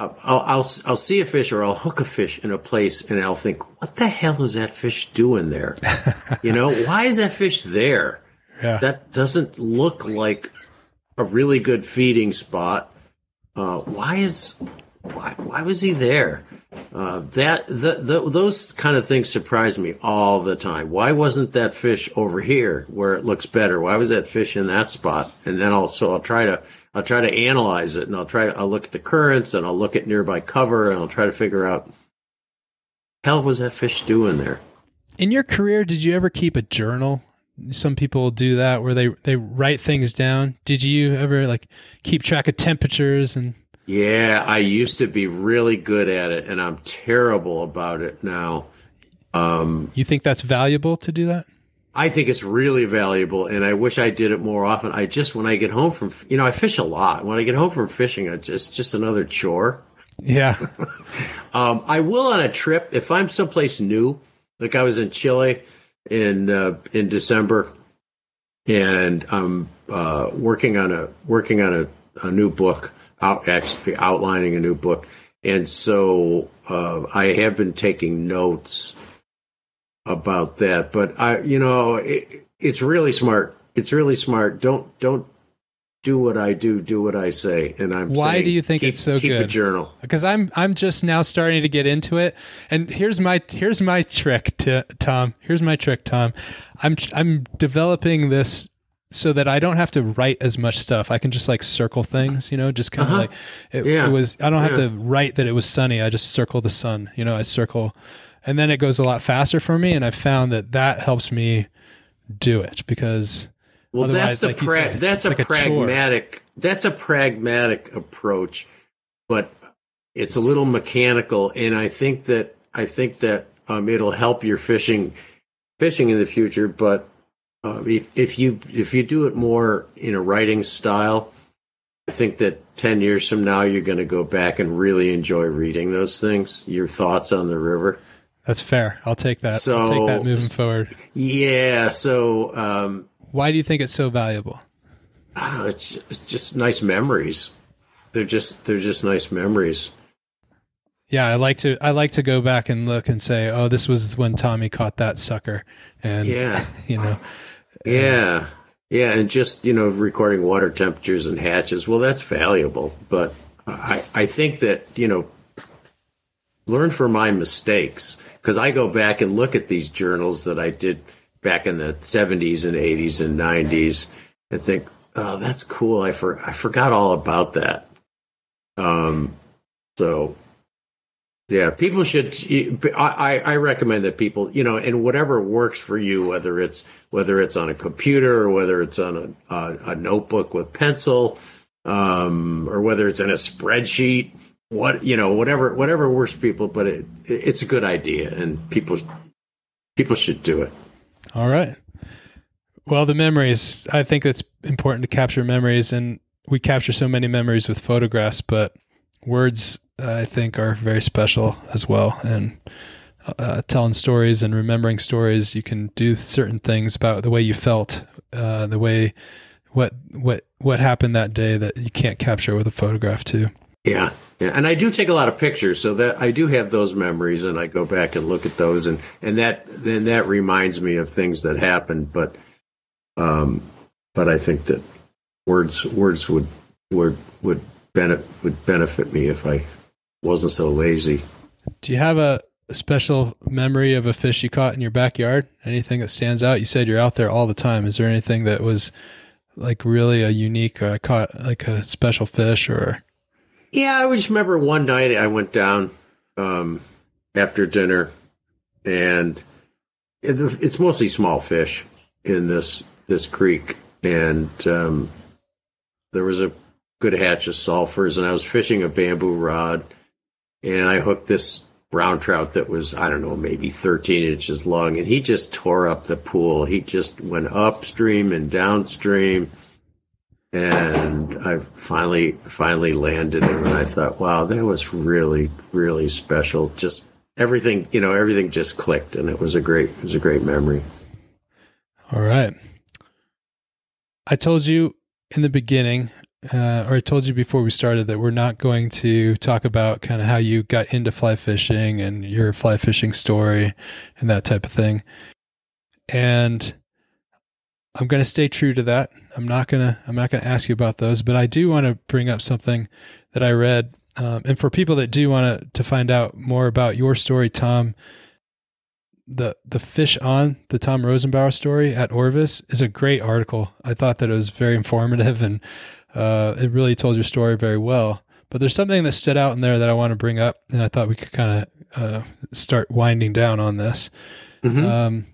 I'll, I'll I'll see a fish or I'll hook a fish in a place and I'll think, what the hell is that fish doing there? *laughs* you know, why is that fish there? Yeah. That doesn't look like a really good feeding spot. Uh, why is why why was he there? Uh, that the, the, those kind of things surprise me all the time. Why wasn't that fish over here where it looks better? Why was that fish in that spot? And then also I'll try to I'll try to analyze it and I'll try to I'll look at the currents and I'll look at nearby cover and I'll try to figure out hell was that fish doing there. In your career, did you ever keep a journal? Some people do that where they they write things down. Did you ever like keep track of temperatures and yeah, I used to be really good at it, and I'm terrible about it now. Um, you think that's valuable to do that? I think it's really valuable, and I wish I did it more often. I just when I get home from you know I fish a lot. When I get home from fishing, it's just just another chore. Yeah. *laughs* um, I will on a trip if I'm someplace new, like I was in Chile in uh, in December, and I'm uh, working on a working on a, a new book out actually outlining a new book, and so uh, I have been taking notes about that. But I, you know, it, it's really smart. It's really smart. Don't don't do what I do, do what I say. And I'm why saying, do you think keep, it's so keep good? a journal because I'm I'm just now starting to get into it. And here's my here's my trick to Tom. Here's my trick, Tom. I'm I'm developing this so that I don't have to write as much stuff. I can just like circle things, you know, just kind of uh-huh. like it, yeah. it, was. I don't have yeah. to write that it was sunny. I just circle the sun, you know. I circle, and then it goes a lot faster for me. And I found that that helps me do it because. Well, that's the like pra- said, that's a like pragmatic a that's a pragmatic approach, but it's a little mechanical, and I think that I think that um, it'll help your fishing fishing in the future. But uh, if, if you if you do it more in a writing style, I think that ten years from now you're going to go back and really enjoy reading those things. Your thoughts on the river. That's fair. I'll take that. So, I'll take that moving forward. Yeah. So, um, why do you think it's so valuable? Oh, it's, it's just nice memories. They're just they're just nice memories. Yeah, I like to I like to go back and look and say, oh, this was when Tommy caught that sucker, and yeah, *laughs* you know, yeah. Yeah, and just, you know, recording water temperatures and hatches, well, that's valuable. But I, I think that, you know, learn from my mistakes because I go back and look at these journals that I did back in the 70s and 80s and 90s and think, oh, that's cool. I, for, I forgot all about that. Um, so yeah, people should. I, I recommend that people, you know, and whatever works for you, whether it's whether it's on a computer or whether it's on a, a, a notebook with pencil, um, or whether it's in a spreadsheet, what you know, whatever whatever works people. But it, it's a good idea, and people people should do it. All right. Well, the memories. I think it's important to capture memories, and we capture so many memories with photographs, but words I think are very special as well. And uh, telling stories and remembering stories, you can do certain things about the way you felt, uh, the way what what what happened that day that you can't capture with a photograph too. Yeah, yeah, and I do take a lot of pictures, so that I do have those memories, and I go back and look at those, and and that then that reminds me of things that happened. But, um, but I think that words words would would would benefit would benefit me if I wasn't so lazy. Do you have a, special memory of a fish you caught in your backyard? Anything that stands out? You said you're out there all the time. Is there anything that was like really a unique, uh, caught like a special fish or? Yeah, I just remember one night I went down um, after dinner, and it's mostly small fish in this this creek, and um, there was a good hatch of sulfurs, and I was fishing a bamboo rod, and I hooked this brown trout that was I don't know maybe 13 inches long, and he just tore up the pool. He just went upstream and downstream and I finally finally landed it, and I thought, wow, that was really really special. Just everything, you know, everything just clicked, and it was a great it was a great memory. All right, I told you in the beginning, uh, or I told you before we started that we're not going to talk about kind of how you got into fly fishing and your fly fishing story and that type of thing, and I'm going to stay true to that. I'm not going to I'm not to ask you about those, but I do want to bring up something that I read. Um, and for people that do want to to find out more about your story, Tom, the the fish on the Tom Rosenbauer story at Orvis is a great article. I thought that it was very informative and uh, it really told your story very well. But there's something that stood out in there that I want to bring up, and I thought we could kind of uh, start winding down on this. Mm-hmm. Um,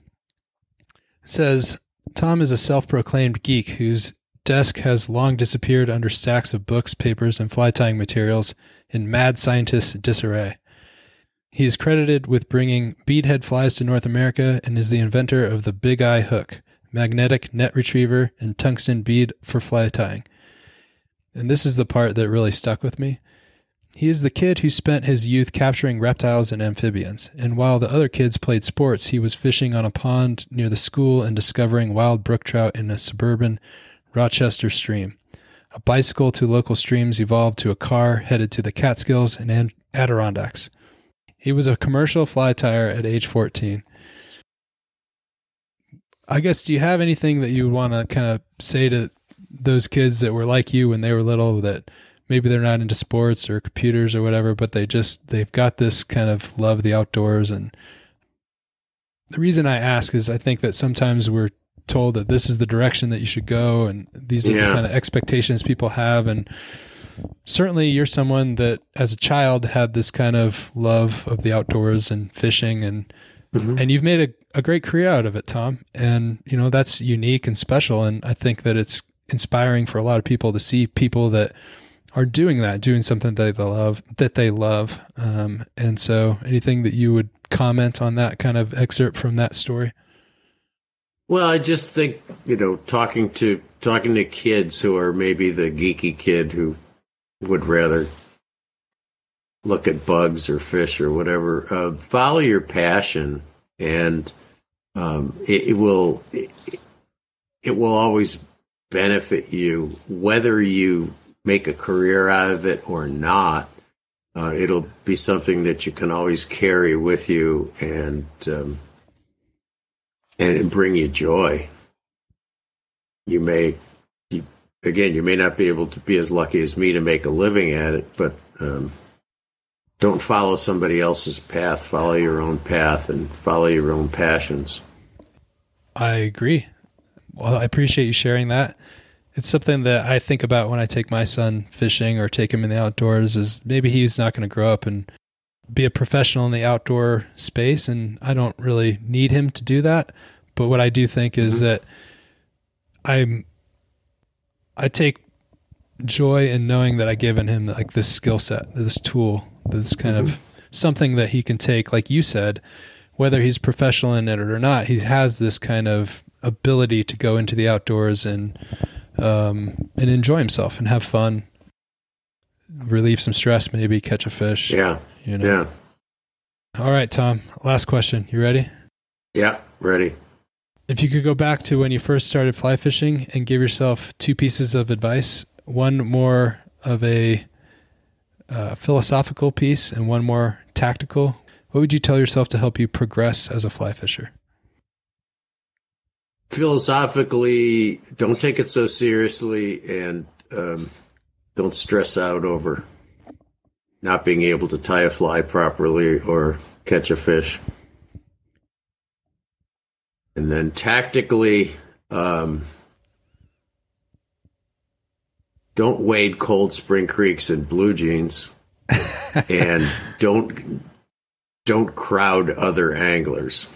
it says Tom is a self proclaimed geek whose desk has long disappeared under stacks of books, papers, and fly tying materials in mad scientist disarray. He is credited with bringing beadhead flies to North America and is the inventor of the Big Eye hook, magnetic net retriever, and tungsten bead for fly tying. And this is the part that really stuck with me. He is the kid who spent his youth capturing reptiles and amphibians, and while the other kids played sports, he was fishing on a pond near the school and discovering wild brook trout in a suburban Rochester stream. A bicycle to local streams evolved to a car headed to the Catskills and Adirondacks. He was a commercial fly tyer at age 14. I guess, do you have anything that you would want to kind of say to those kids that were like you when they were little that maybe they're not into sports or computers or whatever, but they just they've got this kind of love of the outdoors. And the reason I ask is I think that sometimes we're told that this is the direction that you should go, and these are yeah. the kind of expectations people have. And certainly, you're someone that as a child had this kind of love of the outdoors and fishing, and mm-hmm. and you've made a, a great career out of it, Tom. And you know that's unique and special, and I think that it's inspiring for a lot of people to see people that are doing that, doing something that they love, that they love. Um, and so, anything that you would comment on that kind of excerpt from that story? Well, I just think you know, talking to talking to kids who are maybe the geeky kid who would rather look at bugs or fish or whatever. Uh, follow your passion, and um, it, it, will it, it will always benefit you, whether you make a career out of it or not. Uh, it'll be something that you can always carry with you and um, and bring you joy. You may, you, again, you may not be able to be as lucky as me to make a living at it, but um, don't follow somebody else's path. Follow your own path and follow your own passions. I agree. Well, I appreciate you sharing that it's something that I think about when I take my son fishing or take him in the outdoors is maybe he's not going to grow up and be a professional in the outdoor space and I don't really need him to do that. But what I do think is mm-hmm. that I'm I take joy in knowing that I've given him like this skill set, this tool, this kind mm-hmm. of something that he can take like you said, whether he's professional in it or not, he has this kind of ability to go into the outdoors and um, and enjoy himself and have fun, relieve some stress, maybe catch a fish. Yeah. You know? Yeah. All right, Tom. Last question. You ready? Yeah, ready. If you could go back to when you first started fly fishing and give yourself two pieces of advice, one more of a uh, philosophical piece and one more tactical, what would you tell yourself to help you progress as a fly fisher? Philosophically, don't take it so seriously and um, don't stress out over not being able to tie a fly properly or catch a fish. And then tactically, um, don't wade cold spring creeks in blue jeans, *laughs* and don't don't crowd other anglers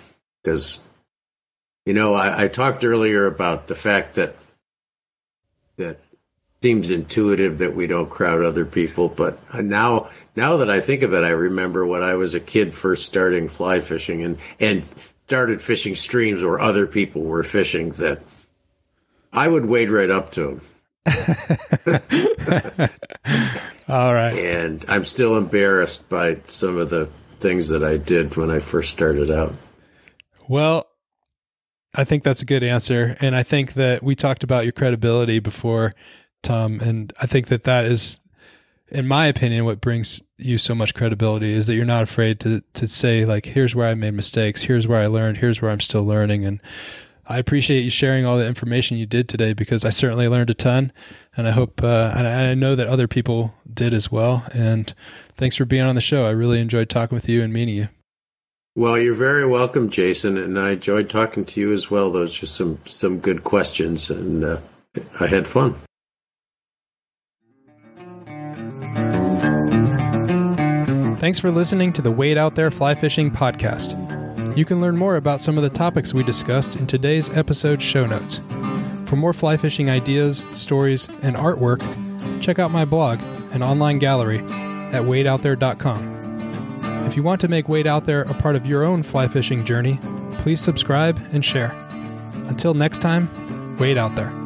because you know I, I talked earlier about the fact that that seems intuitive that we don't crowd other people, but now now that I think of it, I remember when I was a kid first starting fly fishing and and started fishing streams where other people were fishing that I would wade right up to them. *laughs* All right. And I'm still embarrassed by some of the things that I did when I first started out. Well, I think that's a good answer. And I think that we talked about your credibility before, Tom. And I think that that is, in my opinion, what brings you so much credibility is that you're not afraid to, to say, like, here's where I made mistakes, here's where I learned, here's where I'm still learning. And I appreciate you sharing all the information you did today because I certainly learned a ton. And I hope, uh, and I know that other people did as well. And thanks for being on the show. I really enjoyed talking with you and meeting you. Well, you're very welcome, Jason, and I enjoyed talking to you as well. Those are some some good questions, and uh, I had fun. Thanks for listening to the Wade Out There Fly Fishing podcast. You can learn more about some of the topics we discussed in today's episode show notes. For more fly fishing ideas, stories, and artwork, check out my blog and online gallery at wadeoutthere.com. If you want to make Wade Out There a part of your own fly fishing journey, please subscribe and share. Until next time, wade out there.